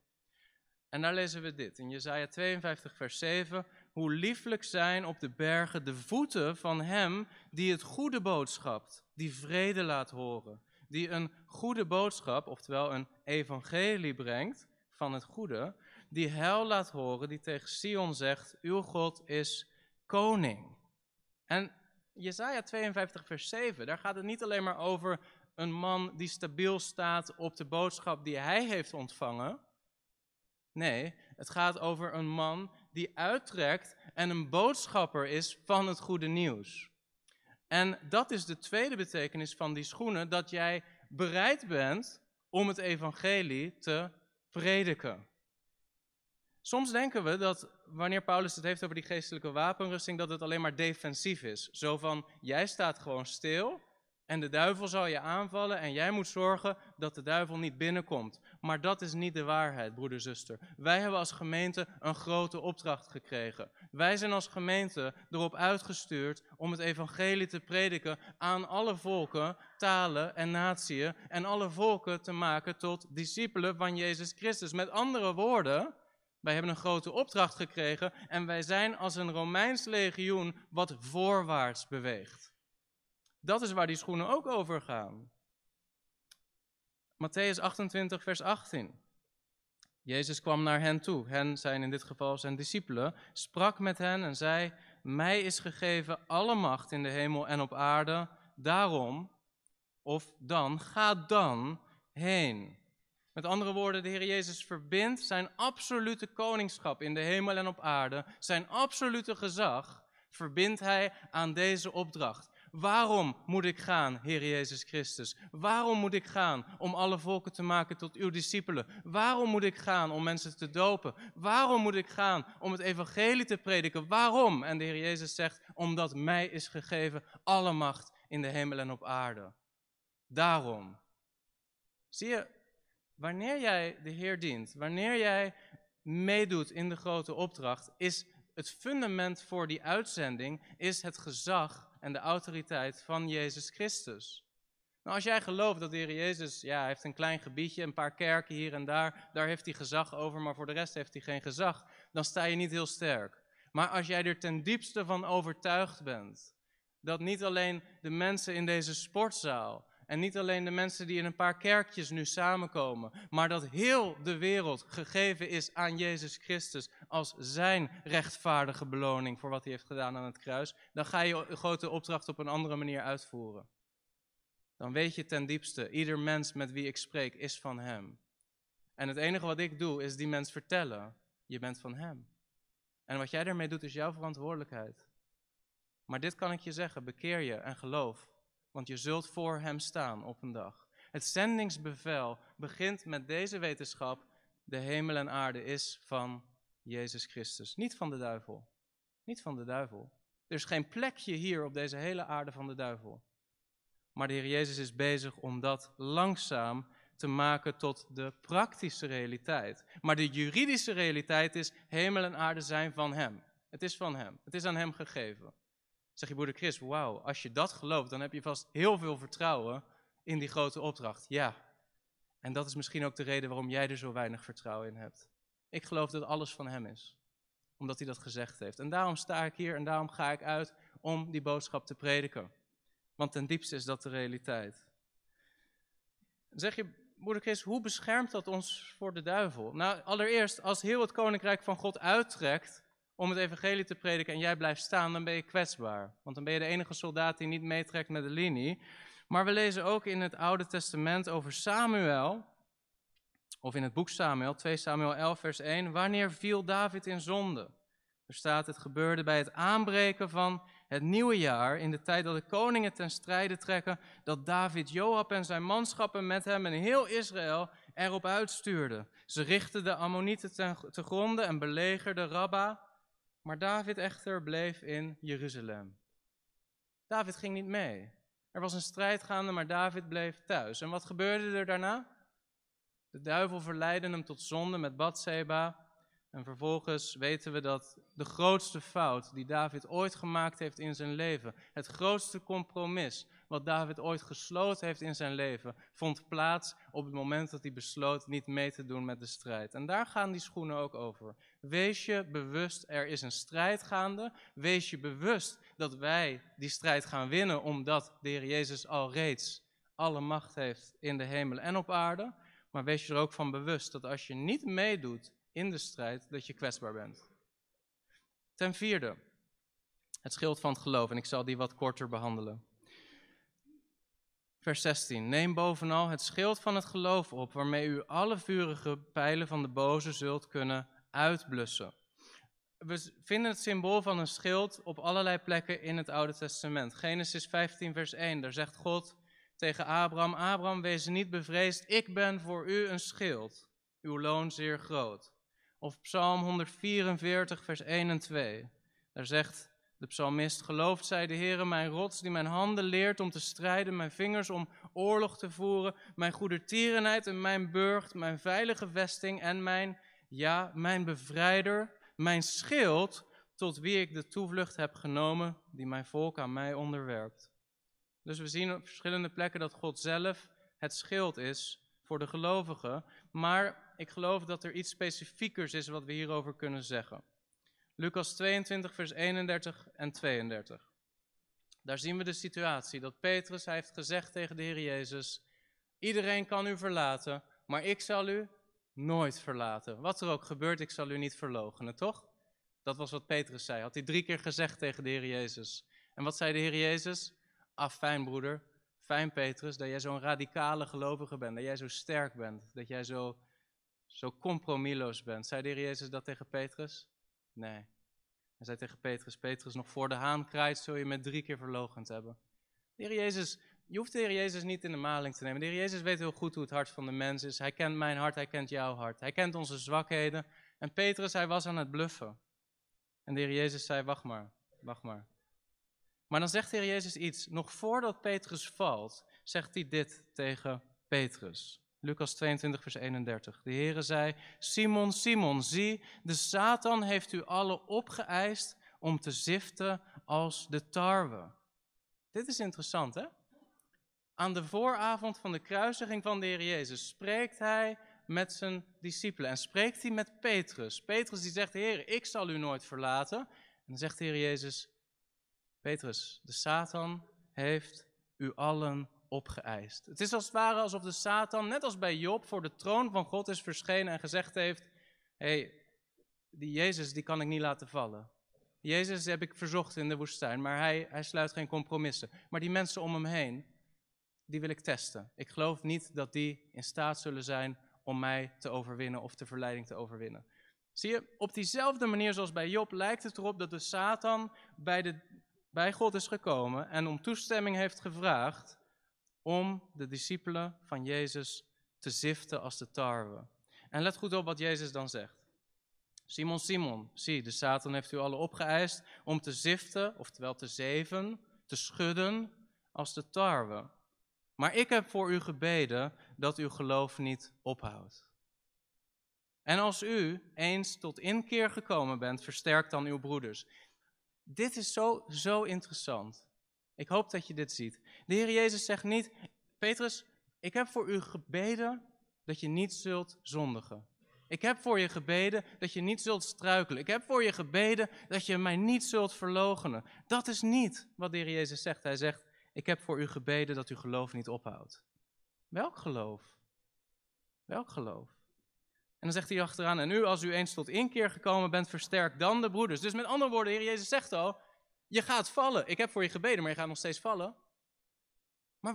En daar lezen we dit, in Jezaja 52 vers 7. Hoe lieflijk zijn op de bergen de voeten van hem die het goede boodschapt, die vrede laat horen die een goede boodschap, oftewel een evangelie brengt van het goede, die hel laat horen, die tegen Sion zegt, uw God is koning. En Jesaja 52 vers 7, daar gaat het niet alleen maar over een man die stabiel staat op de boodschap die hij heeft ontvangen. Nee, het gaat over een man die uittrekt en een boodschapper is van het goede nieuws. En dat is de tweede betekenis van die schoenen, dat jij bereid bent om het evangelie te prediken. Soms denken we dat wanneer Paulus het heeft over die geestelijke wapenrusting, dat het alleen maar defensief is. Zo van, jij staat gewoon stil en de duivel zal je aanvallen en jij moet zorgen dat de duivel niet binnenkomt. Maar dat is niet de waarheid, broeder, zuster. Wij hebben als gemeente een grote opdracht gekregen. Wij zijn als gemeente erop uitgestuurd om het evangelie te prediken aan alle volken, talen en natieën. En alle volken te maken tot discipelen van Jezus Christus. Met andere woorden, wij hebben een grote opdracht gekregen en wij zijn als een Romeins legioen wat voorwaarts beweegt. Dat is waar die schoenen ook over gaan. Matthäus 28, vers 18. Jezus kwam naar hen toe, hen zijn in dit geval zijn discipelen, sprak met hen en zei, mij is gegeven alle macht in de hemel en op aarde, daarom, of dan, ga dan heen. Met andere woorden, de Heer Jezus verbindt zijn absolute koningschap in de hemel en op aarde, zijn absolute gezag, verbindt hij aan deze opdracht. Waarom moet ik gaan, Heer Jezus Christus? Waarom moet ik gaan om alle volken te maken tot uw discipelen? Waarom moet ik gaan om mensen te dopen? Waarom moet ik gaan om het evangelie te prediken? Waarom? En de Heer Jezus zegt, omdat mij is gegeven alle macht in de hemel en op aarde. Daarom. Zie je, wanneer jij de Heer dient, wanneer jij meedoet in de grote opdracht, is het fundament voor die uitzending is het gezag en de autoriteit van Jezus Christus. Nou, als jij gelooft dat de Heer Jezus, ja, hij heeft een klein gebiedje, een paar kerken hier en daar, daar heeft hij gezag over, maar voor de rest heeft hij geen gezag, dan sta je niet heel sterk. Maar als jij er ten diepste van overtuigd bent, dat niet alleen de mensen in deze sportzaal en niet alleen de mensen die in een paar kerkjes nu samenkomen, maar dat heel de wereld gegeven is aan Jezus Christus als zijn rechtvaardige beloning voor wat hij heeft gedaan aan het kruis, dan ga je grote opdracht op een andere manier uitvoeren. dan weet je ten diepste, ieder mens met wie ik spreek is van Hem. En het enige wat ik doe is die mens vertellen, je bent van Hem. En wat jij daarmee doet is jouw verantwoordelijkheid. Maar dit kan ik je zeggen, bekeer je en geloof, want je zult voor Hem staan op een dag. Het zendingsbevel begint met deze wetenschap, de hemel en aarde is van Jezus Christus, niet van de duivel. Niet van de duivel. Er is geen plekje hier op deze hele aarde van de duivel. Maar de Heer Jezus is bezig om dat langzaam te maken tot de praktische realiteit. Maar de juridische realiteit is: hemel en aarde zijn van Hem. Het is van Hem. Het is aan Hem gegeven. Zeg je broeder Chris, wauw, als je dat gelooft, dan heb je vast heel veel vertrouwen in die grote opdracht. Ja. En dat is misschien ook de reden waarom jij er zo weinig vertrouwen in hebt. Ik geloof dat alles van Hem is, omdat Hij dat gezegd heeft. En daarom sta ik hier en daarom ga ik uit om die boodschap te prediken. Want ten diepste is dat de realiteit. zeg je, moeder Chris, hoe beschermt dat ons voor de duivel? Nou, allereerst, als heel het koninkrijk van God uittrekt om het evangelie te prediken en jij blijft staan, dan ben je kwetsbaar. Want dan ben je de enige soldaat die niet meetrekt met de linie. Maar we lezen ook in het Oude Testament over Samuel, of in het boek Samuel, 2 Samuel 11, vers 1. Wanneer viel David in zonde? Er staat: Het gebeurde bij het aanbreken van het nieuwe jaar, in de tijd dat de koningen ten strijde trekken, dat David Joab en zijn manschappen met hem en heel Israël erop uitstuurden. Ze richtten de Ammonieten ten, te gronde en belegerden Rabba, maar David echter bleef in Jeruzalem. David ging niet mee. Er was een strijd gaande, maar David bleef thuis. En wat gebeurde er daarna? De duivel verleidde hem tot zonde met Bathseba. En vervolgens weten we dat de grootste fout die David ooit gemaakt heeft in zijn leven, het grootste compromis wat David ooit gesloten heeft in zijn leven, vond plaats op het moment dat hij besloot niet mee te doen met de strijd. En daar gaan die schoenen ook over. Wees je bewust, er is een strijd gaande. Wees je bewust dat wij die strijd gaan winnen, omdat de Heer Jezus al reeds alle macht heeft in de hemel en op aarde. Maar wees je er ook van bewust dat als je niet meedoet in de strijd, dat je kwetsbaar bent. Ten vierde, het schild van het geloof. En ik zal die wat korter behandelen. Vers 16. Neem bovenal het schild van het geloof op, waarmee u alle vurige pijlen van de boze zult kunnen uitblussen. We vinden het symbool van een schild op allerlei plekken in het Oude Testament. Genesis 15, vers 1. Daar zegt God tegen Abraham: Abraham, wees niet bevreesd, ik ben voor u een schild, uw loon zeer groot. Of Psalm 144, vers 1 en 2. Daar zegt de psalmist: Geloofd zij de Heere, mijn rots, die mijn handen leert om te strijden, mijn vingers om oorlog te voeren, mijn goedertierenheid en mijn burcht, mijn veilige vesting en mijn, ja, mijn bevrijder, mijn schild, tot wie ik de toevlucht heb genomen, die mijn volk aan mij onderwerpt. Dus we zien op verschillende plekken dat God zelf het schild is voor de gelovigen, maar ik geloof dat er iets specifiekers is wat we hierover kunnen zeggen. Lucas 22, vers 31 en 32. Daar zien we de situatie dat Petrus hij heeft gezegd tegen de Heer Jezus: Iedereen kan u verlaten, maar ik zal u nooit verlaten. Wat er ook gebeurt, ik zal u niet verloochenen, toch? Dat was wat Petrus zei. Had hij drie keer gezegd tegen de Heer Jezus. En wat zei de Heer Jezus? Ah, fijn broeder, fijn Petrus, dat jij zo'n radicale gelovige bent, dat jij zo sterk bent, dat jij zo, zo compromisloos bent. Zei de Heer Jezus dat tegen Petrus? Nee. Hij zei tegen Petrus, Petrus, nog voor de haan kraait zul je met drie keer verlogend hebben. De Heer Jezus, je hoeft de Heer Jezus niet in de maling te nemen. De Heer Jezus weet heel goed hoe het hart van de mens is. Hij kent mijn hart, hij kent jouw hart. Hij kent onze zwakheden. En Petrus, hij was aan het bluffen. En de Heer Jezus zei, wacht maar, wacht maar. Maar dan zegt de Heer Jezus iets. Nog voordat Petrus valt, zegt hij dit tegen Petrus. Lucas 22, vers 31. De Heere zei, Simon, Simon, zie, de Satan heeft u alle opgeëist om te ziften als de tarwe. Dit is interessant, hè? Aan de vooravond van de kruisiging van de Heer Jezus spreekt hij met zijn discipelen en spreekt hij met Petrus. Petrus die zegt, Heer, ik zal u nooit verlaten. En dan zegt de Heer Jezus, Petrus, de Satan heeft u allen opgeëist. Het is als het ware alsof de Satan, net als bij Job, voor de troon van God is verschenen en gezegd heeft: Hé, hey, die Jezus die kan ik niet laten vallen. Jezus heb ik verzocht in de woestijn, maar hij, hij sluit geen compromissen. Maar die mensen om hem heen, die wil ik testen. Ik geloof niet dat die in staat zullen zijn om mij te overwinnen of de verleiding te overwinnen. Zie je, op diezelfde manier zoals bij Job lijkt het erop dat de Satan bij, de, bij God is gekomen en om toestemming heeft gevraagd om de discipelen van Jezus te ziften als de tarwe. En let goed op wat Jezus dan zegt. Simon, Simon, zie, de Satan heeft u alle opgeëist om te ziften, oftewel te zeven, te schudden als de tarwe. Maar ik heb voor u gebeden dat uw geloof niet ophoudt. En als u eens tot inkeer gekomen bent, versterk dan uw broeders. Dit is zo, zo interessant. Ik hoop dat je dit ziet. De Heer Jezus zegt niet, Petrus, ik heb voor u gebeden dat je niet zult zondigen. Ik heb voor je gebeden dat je niet zult struikelen. Ik heb voor je gebeden dat je mij niet zult verloochenen. Dat is niet wat de Heer Jezus zegt. Hij zegt, ik heb voor u gebeden dat uw geloof niet ophoudt. Welk geloof? Welk geloof? En dan zegt hij achteraan, en nu als u eens tot inkeer gekomen bent, versterk dan de broeders. Dus met andere woorden, Heer Jezus zegt al, je gaat vallen. Ik heb voor je gebeden, maar je gaat nog steeds vallen. Maar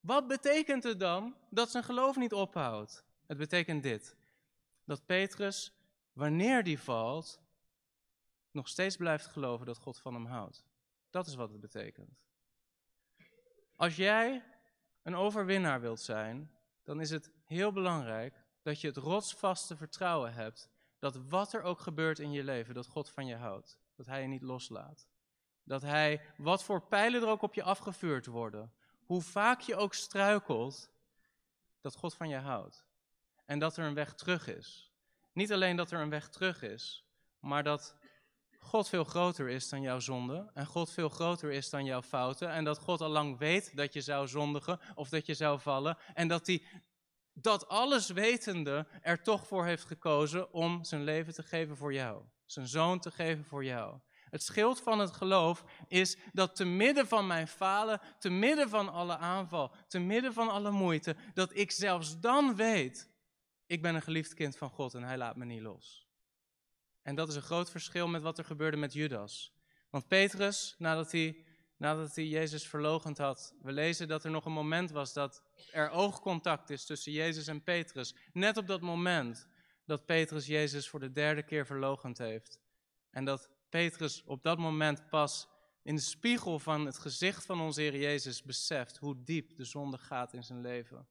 wat betekent het dan dat zijn geloof niet ophoudt? Het betekent dit, dat Petrus, wanneer die valt, nog steeds blijft geloven dat God van hem houdt. Dat is wat het betekent. Als jij een overwinnaar wilt zijn, dan is het heel belangrijk dat je het rotsvaste vertrouwen hebt dat wat er ook gebeurt in je leven, dat God van je houdt. Dat Hij je niet loslaat. Dat Hij, wat voor pijlen er ook op je afgevuurd worden, hoe vaak je ook struikelt, dat God van je houdt. En dat er een weg terug is. Niet alleen dat er een weg terug is, maar dat God veel groter is dan jouw zonde en God veel groter is dan jouw fouten en dat God al lang weet dat je zou zondigen of dat je zou vallen en dat hij dat alles wetende er toch voor heeft gekozen om zijn leven te geven voor jou, zijn zoon te geven voor jou. Het schild van het geloof is dat te midden van mijn falen, te midden van alle aanval, te midden van alle moeite, dat ik zelfs dan weet, ik ben een geliefd kind van God en hij laat me niet los. En dat is een groot verschil met wat er gebeurde met Judas. Want Petrus, nadat hij, nadat hij Jezus verlogend had, we lezen dat er nog een moment was dat er oogcontact is tussen Jezus en Petrus. Net op dat moment dat Petrus Jezus voor de derde keer verlogend heeft. En dat Petrus op dat moment pas in de spiegel van het gezicht van onze Heer Jezus beseft hoe diep de zonde gaat in zijn leven.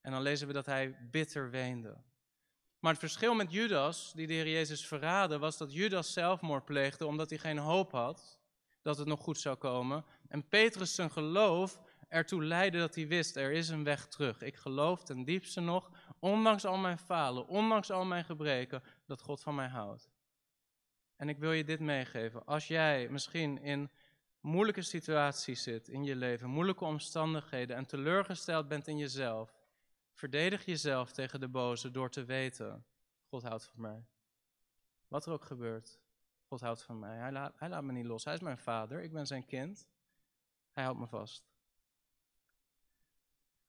En dan lezen we dat hij bitter weende. Maar het verschil met Judas, die de Heer Jezus verraadde, was dat Judas zelfmoord pleegde omdat hij geen hoop had dat het nog goed zou komen. En Petrus zijn geloof ertoe leidde dat hij wist, er is een weg terug. Ik geloof ten diepste nog, ondanks al mijn falen, ondanks al mijn gebreken, dat God van mij houdt. En ik wil je dit meegeven. Als jij misschien in moeilijke situaties zit in je leven, moeilijke omstandigheden en teleurgesteld bent in jezelf, Verdedig jezelf tegen de boze door te weten, God houdt van mij. Wat er ook gebeurt, God houdt van mij. Hij laat, hij laat me niet los. Hij is mijn vader, ik ben zijn kind. Hij houdt me vast.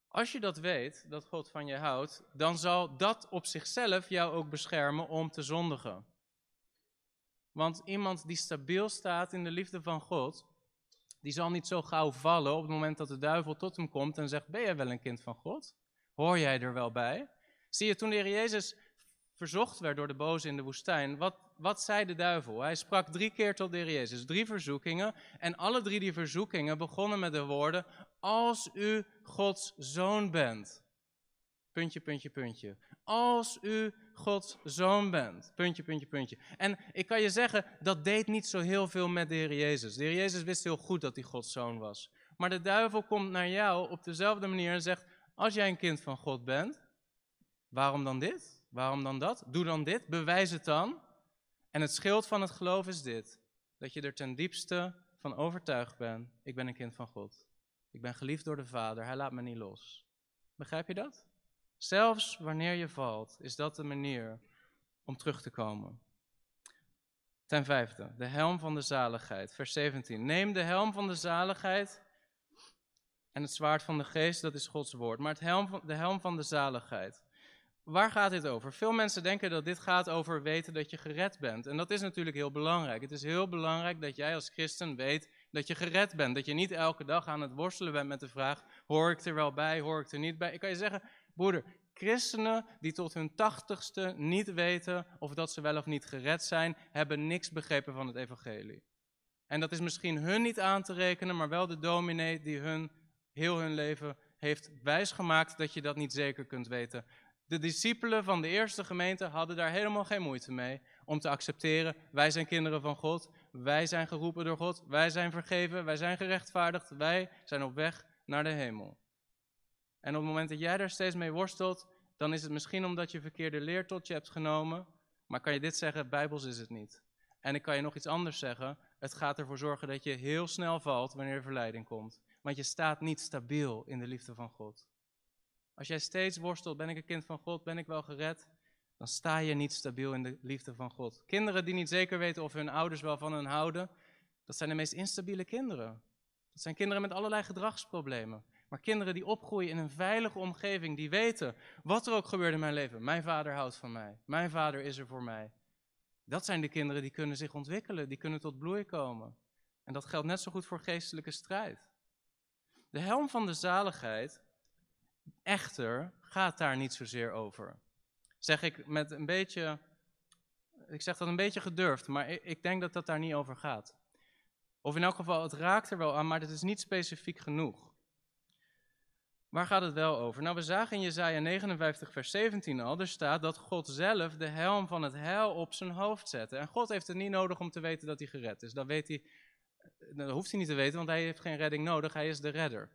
Als je dat weet, dat God van je houdt, dan zal dat op zichzelf jou ook beschermen om te zondigen. Want iemand die stabiel staat in de liefde van God, die zal niet zo gauw vallen op het moment dat de duivel tot hem komt en zegt: Ben jij wel een kind van God? Hoor jij er wel bij? Zie je, toen de Heer Jezus verzocht werd door de boze in de woestijn, wat, wat zei de duivel? Hij sprak drie keer tot de Heer Jezus, drie verzoekingen. En alle drie die verzoekingen begonnen met de woorden, als u Gods zoon bent. Puntje, puntje, puntje. Als u Gods zoon bent. Puntje, puntje, puntje. En ik kan je zeggen, dat deed niet zo heel veel met de Heer Jezus. De Heer Jezus wist heel goed dat hij Gods zoon was. Maar de duivel komt naar jou op dezelfde manier en zegt, als jij een kind van God bent, waarom dan dit? Waarom dan dat? Doe dan dit, bewijs het dan. En het schild van het geloof is dit: dat je er ten diepste van overtuigd bent: ik ben een kind van God. Ik ben geliefd door de Vader, Hij laat me niet los. Begrijp je dat? Zelfs wanneer je valt, is dat de manier om terug te komen. Ten vijfde, de helm van de zaligheid. Vers 17. Neem de helm van de zaligheid en het zwaard van de geest, dat is Gods woord. Maar het helm, de helm van de zaligheid. Waar gaat dit over? Veel mensen denken dat dit gaat over weten dat je gered bent. En dat is natuurlijk heel belangrijk. Het is heel belangrijk dat jij als christen weet, Dat je gered bent. Dat je niet elke dag aan het worstelen bent met de vraag: hoor ik er wel bij, hoor ik er niet bij? Ik kan je zeggen, broeder, christenen die tot hun tachtigste niet weten of dat ze wel of niet gered zijn, hebben niks begrepen van het evangelie. En dat is misschien hun niet aan te rekenen, maar wel de dominee die hun heel hun leven heeft wijsgemaakt dat je dat niet zeker kunt weten. De discipelen van de eerste gemeente hadden daar helemaal geen moeite mee om te accepteren, wij zijn kinderen van God, wij zijn geroepen door God, wij zijn vergeven, wij zijn gerechtvaardigd, wij zijn op weg naar de hemel. En op het moment dat jij daar steeds mee worstelt, dan is het misschien omdat je verkeerde leer tot je hebt genomen, maar kan je dit zeggen, bijbels is het niet. En ik kan je nog iets anders zeggen, het gaat ervoor zorgen dat je heel snel valt wanneer er verleiding komt. Want je staat niet stabiel in de liefde van God. Als jij steeds worstelt, ben ik een kind van God, ben ik wel gered, dan sta je niet stabiel in de liefde van God. Kinderen die niet zeker weten of hun ouders wel van hen houden, dat zijn de meest instabiele kinderen. Dat zijn kinderen met allerlei gedragsproblemen. Maar kinderen die opgroeien in een veilige omgeving, die weten, wat er ook gebeurt in mijn leven, mijn vader houdt van mij, mijn vader is er voor mij. Dat zijn de kinderen die kunnen zich ontwikkelen, die kunnen tot bloei komen. En dat geldt net zo goed voor geestelijke strijd. De helm van de zaligheid, echter, gaat daar niet zozeer over. Zeg ik met een beetje, ik zeg dat een beetje gedurfd, maar ik denk dat dat daar niet over gaat. Of in elk geval, het raakt er wel aan, maar het is niet specifiek genoeg. Waar gaat het wel over? Nou, we zagen in Jezaja 59, vers 17 al, er staat dat God zelf de helm van het heil op zijn hoofd zette. En God heeft het niet nodig om te weten dat hij gered is. Dat, weet hij, dat hoeft hij niet te weten, want hij heeft geen redding nodig, hij is de redder.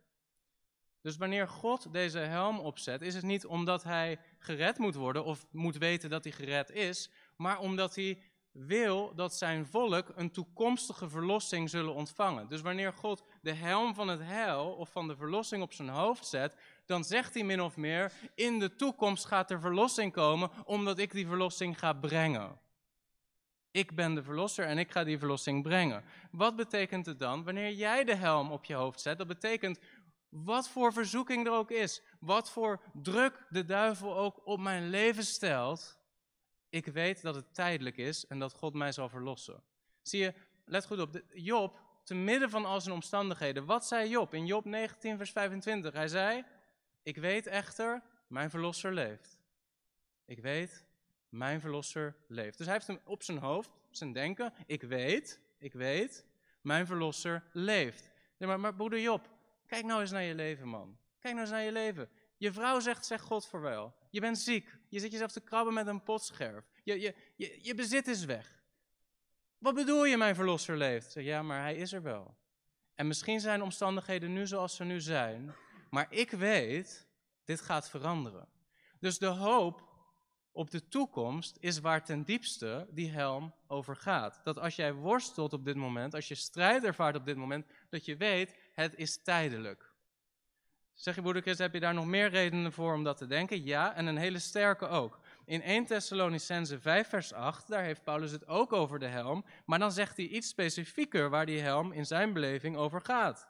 Dus wanneer God deze helm opzet, is het niet omdat hij gered moet worden of moet weten dat hij gered is, maar omdat hij wil dat zijn volk een toekomstige verlossing zullen ontvangen. Dus wanneer God de helm van het heil of van de verlossing op zijn hoofd zet, dan zegt hij min of meer, in de toekomst gaat er verlossing komen, omdat ik die verlossing ga brengen. Ik ben de verlosser en ik ga die verlossing brengen. Wat betekent het dan wanneer jij de helm op je hoofd zet? Dat betekent wat voor verzoeking er ook is, wat voor druk de duivel ook op mijn leven stelt, ik weet dat het tijdelijk is en dat God mij zal verlossen. Zie je, let goed op, Job, te midden van al zijn omstandigheden, wat zei Job in Job 19, vers 25? Hij zei, ik weet echter, mijn verlosser leeft. Ik weet, mijn verlosser leeft. Dus hij heeft hem op zijn hoofd, zijn denken, ik weet, ik weet, mijn verlosser leeft. maar, maar broeder Job, kijk nou eens naar je leven, man. Kijk nou eens naar je leven. Je vrouw zegt, zeg God voor wel. Je bent ziek. Je zit jezelf te krabben met een potscherf. Je, je, je, je bezit is weg. Wat bedoel je, mijn verlosser leeft? Ja, maar hij is er wel. En misschien zijn omstandigheden nu zoals ze nu zijn. Maar ik weet, dit gaat veranderen. Dus de hoop op de toekomst is waar ten diepste die helm over gaat. Dat als jij worstelt op dit moment, als je strijd ervaart op dit moment, dat je weet, het is tijdelijk. Zeg je broeder Chris, heb je daar nog meer redenen voor om dat te denken? Ja, en een hele sterke ook. In 1 Thessalonicense 5 vers 8, daar heeft Paulus het ook over de helm, maar dan zegt hij iets specifieker waar die helm in zijn beleving over gaat.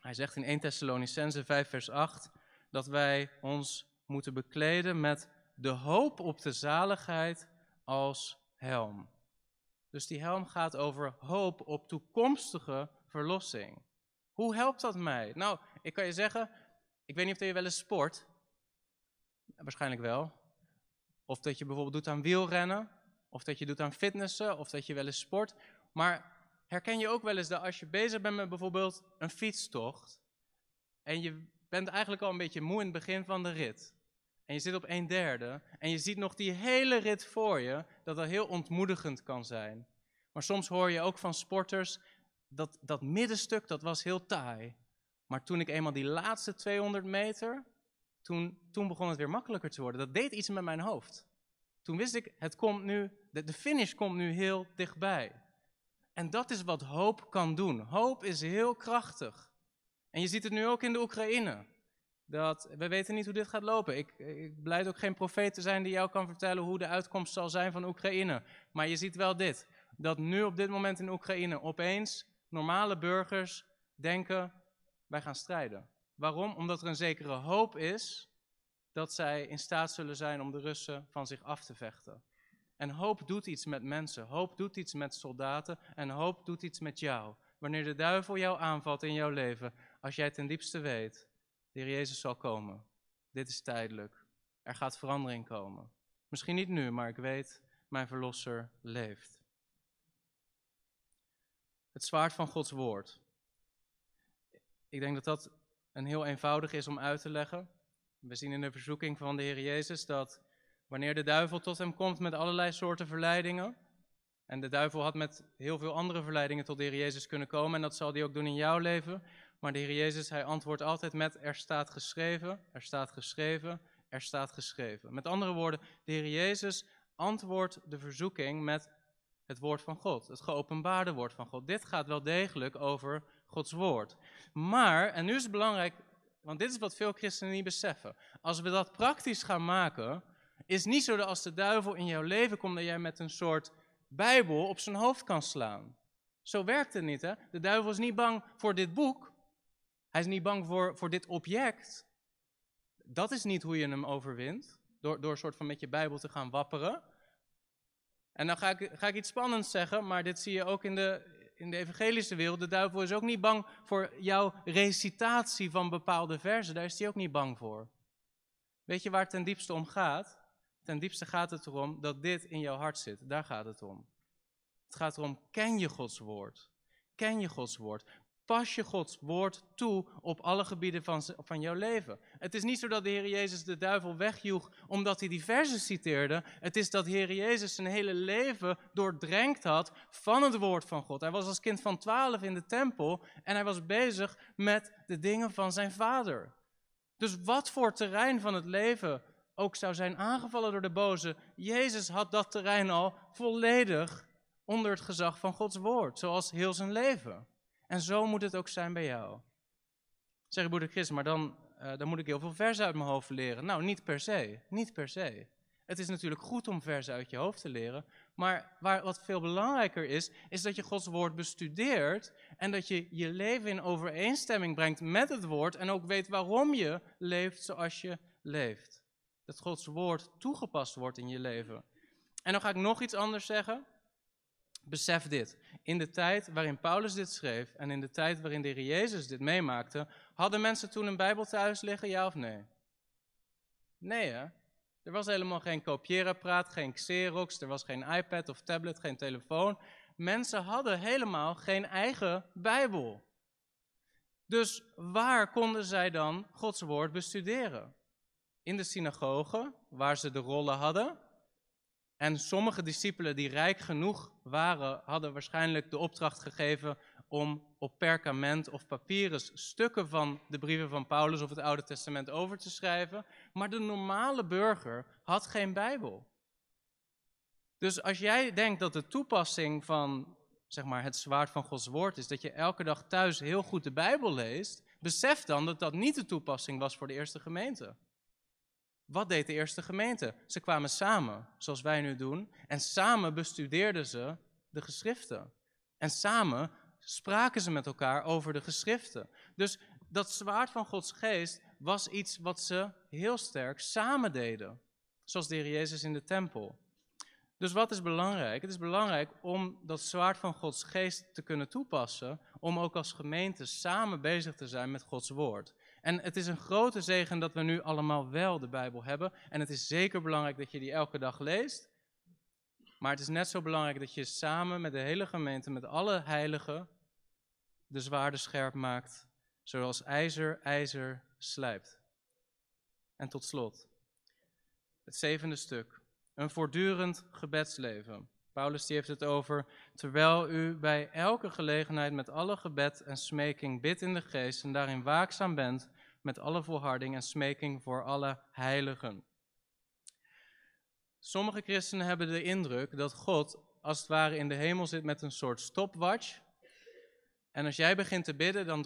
Hij zegt in 1 Thessalonicense 5 vers 8 dat wij ons moeten bekleden met de hoop op de zaligheid als helm. Dus die helm gaat over hoop op toekomstige verlossing. Hoe helpt dat mij? Nou, ik kan je zeggen, ik weet niet of je wel eens sport. Waarschijnlijk wel. Of dat je bijvoorbeeld doet aan wielrennen. Of dat je doet aan fitnessen. Of dat je wel eens sport. Maar herken je ook wel eens dat als je bezig bent met bijvoorbeeld een fietstocht. En je bent eigenlijk al een beetje moe in het begin van de rit. En je zit op een derde. En je ziet nog die hele rit voor je. Dat dat heel ontmoedigend kan zijn. Maar soms hoor je ook van sporters dat, dat middenstuk, dat was heel taai. Maar toen ik eenmaal die laatste 200 meter, toen, toen begon het weer makkelijker te worden. Dat deed iets met mijn hoofd. Toen wist ik, het komt nu, de, de finish komt nu heel dichtbij. En dat is wat hoop kan doen. Hoop is heel krachtig. En je ziet het nu ook in de Oekraïne. Dat, we weten niet hoe dit gaat lopen. Ik, ik blijf ook geen profeet te zijn die jou kan vertellen hoe de uitkomst zal zijn van Oekraïne. Maar je ziet wel dit. Dat nu op dit moment in Oekraïne opeens normale burgers denken, wij gaan strijden. Waarom? Omdat er een zekere hoop is dat zij in staat zullen zijn om de Russen van zich af te vechten. En hoop doet iets met mensen, hoop doet iets met soldaten en hoop doet iets met jou. Wanneer de duivel jou aanvalt in jouw leven, als jij ten diepste weet, de Heer Jezus zal komen. Dit is tijdelijk. Er gaat verandering komen. Misschien niet nu, maar ik weet, mijn verlosser leeft. Het zwaard van Gods woord. Ik denk dat dat een heel eenvoudig is om uit te leggen. We zien in de verzoeking van de Heer Jezus dat wanneer de duivel tot hem komt met allerlei soorten verleidingen, en de duivel had met heel veel andere verleidingen tot de Heer Jezus kunnen komen, en dat zal hij ook doen in jouw leven, maar de Heer Jezus, hij antwoordt altijd met er staat geschreven, er staat geschreven, er staat geschreven. Met andere woorden, de Heer Jezus antwoordt de verzoeking met het woord van God, het geopenbaarde woord van God. Dit gaat wel degelijk over Gods woord. Maar, en nu is het belangrijk, want dit is wat veel christenen niet beseffen. Als we dat praktisch gaan maken, is niet zo dat als de duivel in jouw leven komt, dat jij met een soort Bijbel op zijn hoofd kan slaan. Zo werkt het niet, hè? De duivel is niet bang voor dit boek. Hij is niet bang voor, voor dit object. Dat is niet hoe je hem overwint. Door, door een soort van met je Bijbel te gaan wapperen. En dan ga ik, ga ik iets spannends zeggen, maar dit zie je ook in de, in de evangelische wereld. De duivel is ook niet bang voor jouw recitatie van bepaalde versen. Daar is hij ook niet bang voor. Weet je waar het ten diepste om gaat? Ten diepste gaat het erom dat dit in jouw hart zit. Daar gaat het om. Het gaat erom, ken je Gods woord? Ken je Gods woord? Pas je Gods woord toe op alle gebieden van, van jouw leven. Het is niet zo dat de Heer Jezus de duivel wegjoeg omdat hij die citeerde. Het is dat de Heer Jezus zijn hele leven doordrenkt had van het woord van God. Hij was als kind van twaalf in de tempel en hij was bezig met de dingen van zijn vader. Dus wat voor terrein van het leven ook zou zijn aangevallen door de boze, Jezus had dat terrein al volledig onder het gezag van Gods woord, zoals heel zijn leven. En zo moet het ook zijn bij jou. Zeg broeder Chris, maar dan, uh, dan moet ik heel veel versen uit mijn hoofd leren. Nou, niet per se. Niet per se. Het is natuurlijk goed om versen uit je hoofd te leren. Maar waar, wat veel belangrijker is, is dat je Gods woord bestudeert. En dat je je leven in overeenstemming brengt met het woord. En ook weet waarom je leeft zoals je leeft. Dat Gods woord toegepast wordt in je leven. En dan ga ik nog iets anders zeggen. Besef dit. In de tijd waarin Paulus dit schreef en in de tijd waarin de Heer Jezus dit meemaakte, hadden mensen toen een Bijbel thuis liggen, ja of nee? Nee hè? Er was helemaal geen kopieerapparaat, geen Xerox, er was geen iPad of tablet, geen telefoon. Mensen hadden helemaal geen eigen Bijbel. Dus waar konden zij dan Gods woord bestuderen? In de synagoge, waar ze de rollen hadden, en sommige discipelen die rijk genoeg waren, hadden waarschijnlijk de opdracht gegeven om op perkament of papyrus stukken van de brieven van Paulus of het Oude Testament over te schrijven. Maar de normale burger had geen Bijbel. Dus als jij denkt dat de toepassing van zeg maar, het zwaard van Gods woord is dat je elke dag thuis heel goed de Bijbel leest, besef dan dat dat niet de toepassing was voor de eerste gemeente. Wat deed de eerste gemeente? Ze kwamen samen, zoals wij nu doen, en samen bestudeerden ze de geschriften. En samen spraken ze met elkaar over de geschriften. Dus dat zwaard van Gods geest was iets wat ze heel sterk samen deden. Zoals de Jezus in de tempel. Dus wat is belangrijk? Het is belangrijk om dat zwaard van Gods geest te kunnen toepassen. Om ook als gemeente samen bezig te zijn met Gods woord. En het is een grote zegen dat we nu allemaal wel de Bijbel hebben. En het is zeker belangrijk dat je die elke dag leest. Maar het is net zo belangrijk dat je samen met de hele gemeente, met alle heiligen, de zwaarden scherp maakt. Zoals ijzer ijzer slijpt. En tot slot, het zevende stuk. Een voortdurend gebedsleven. Paulus die heeft het over, terwijl u bij elke gelegenheid met alle gebed en smeking bidt in de geest en daarin waakzaam bent met alle volharding en smeking voor alle heiligen. Sommige christenen hebben de indruk dat God als het ware in de hemel zit met een soort stopwatch. En als jij begint te bidden, dan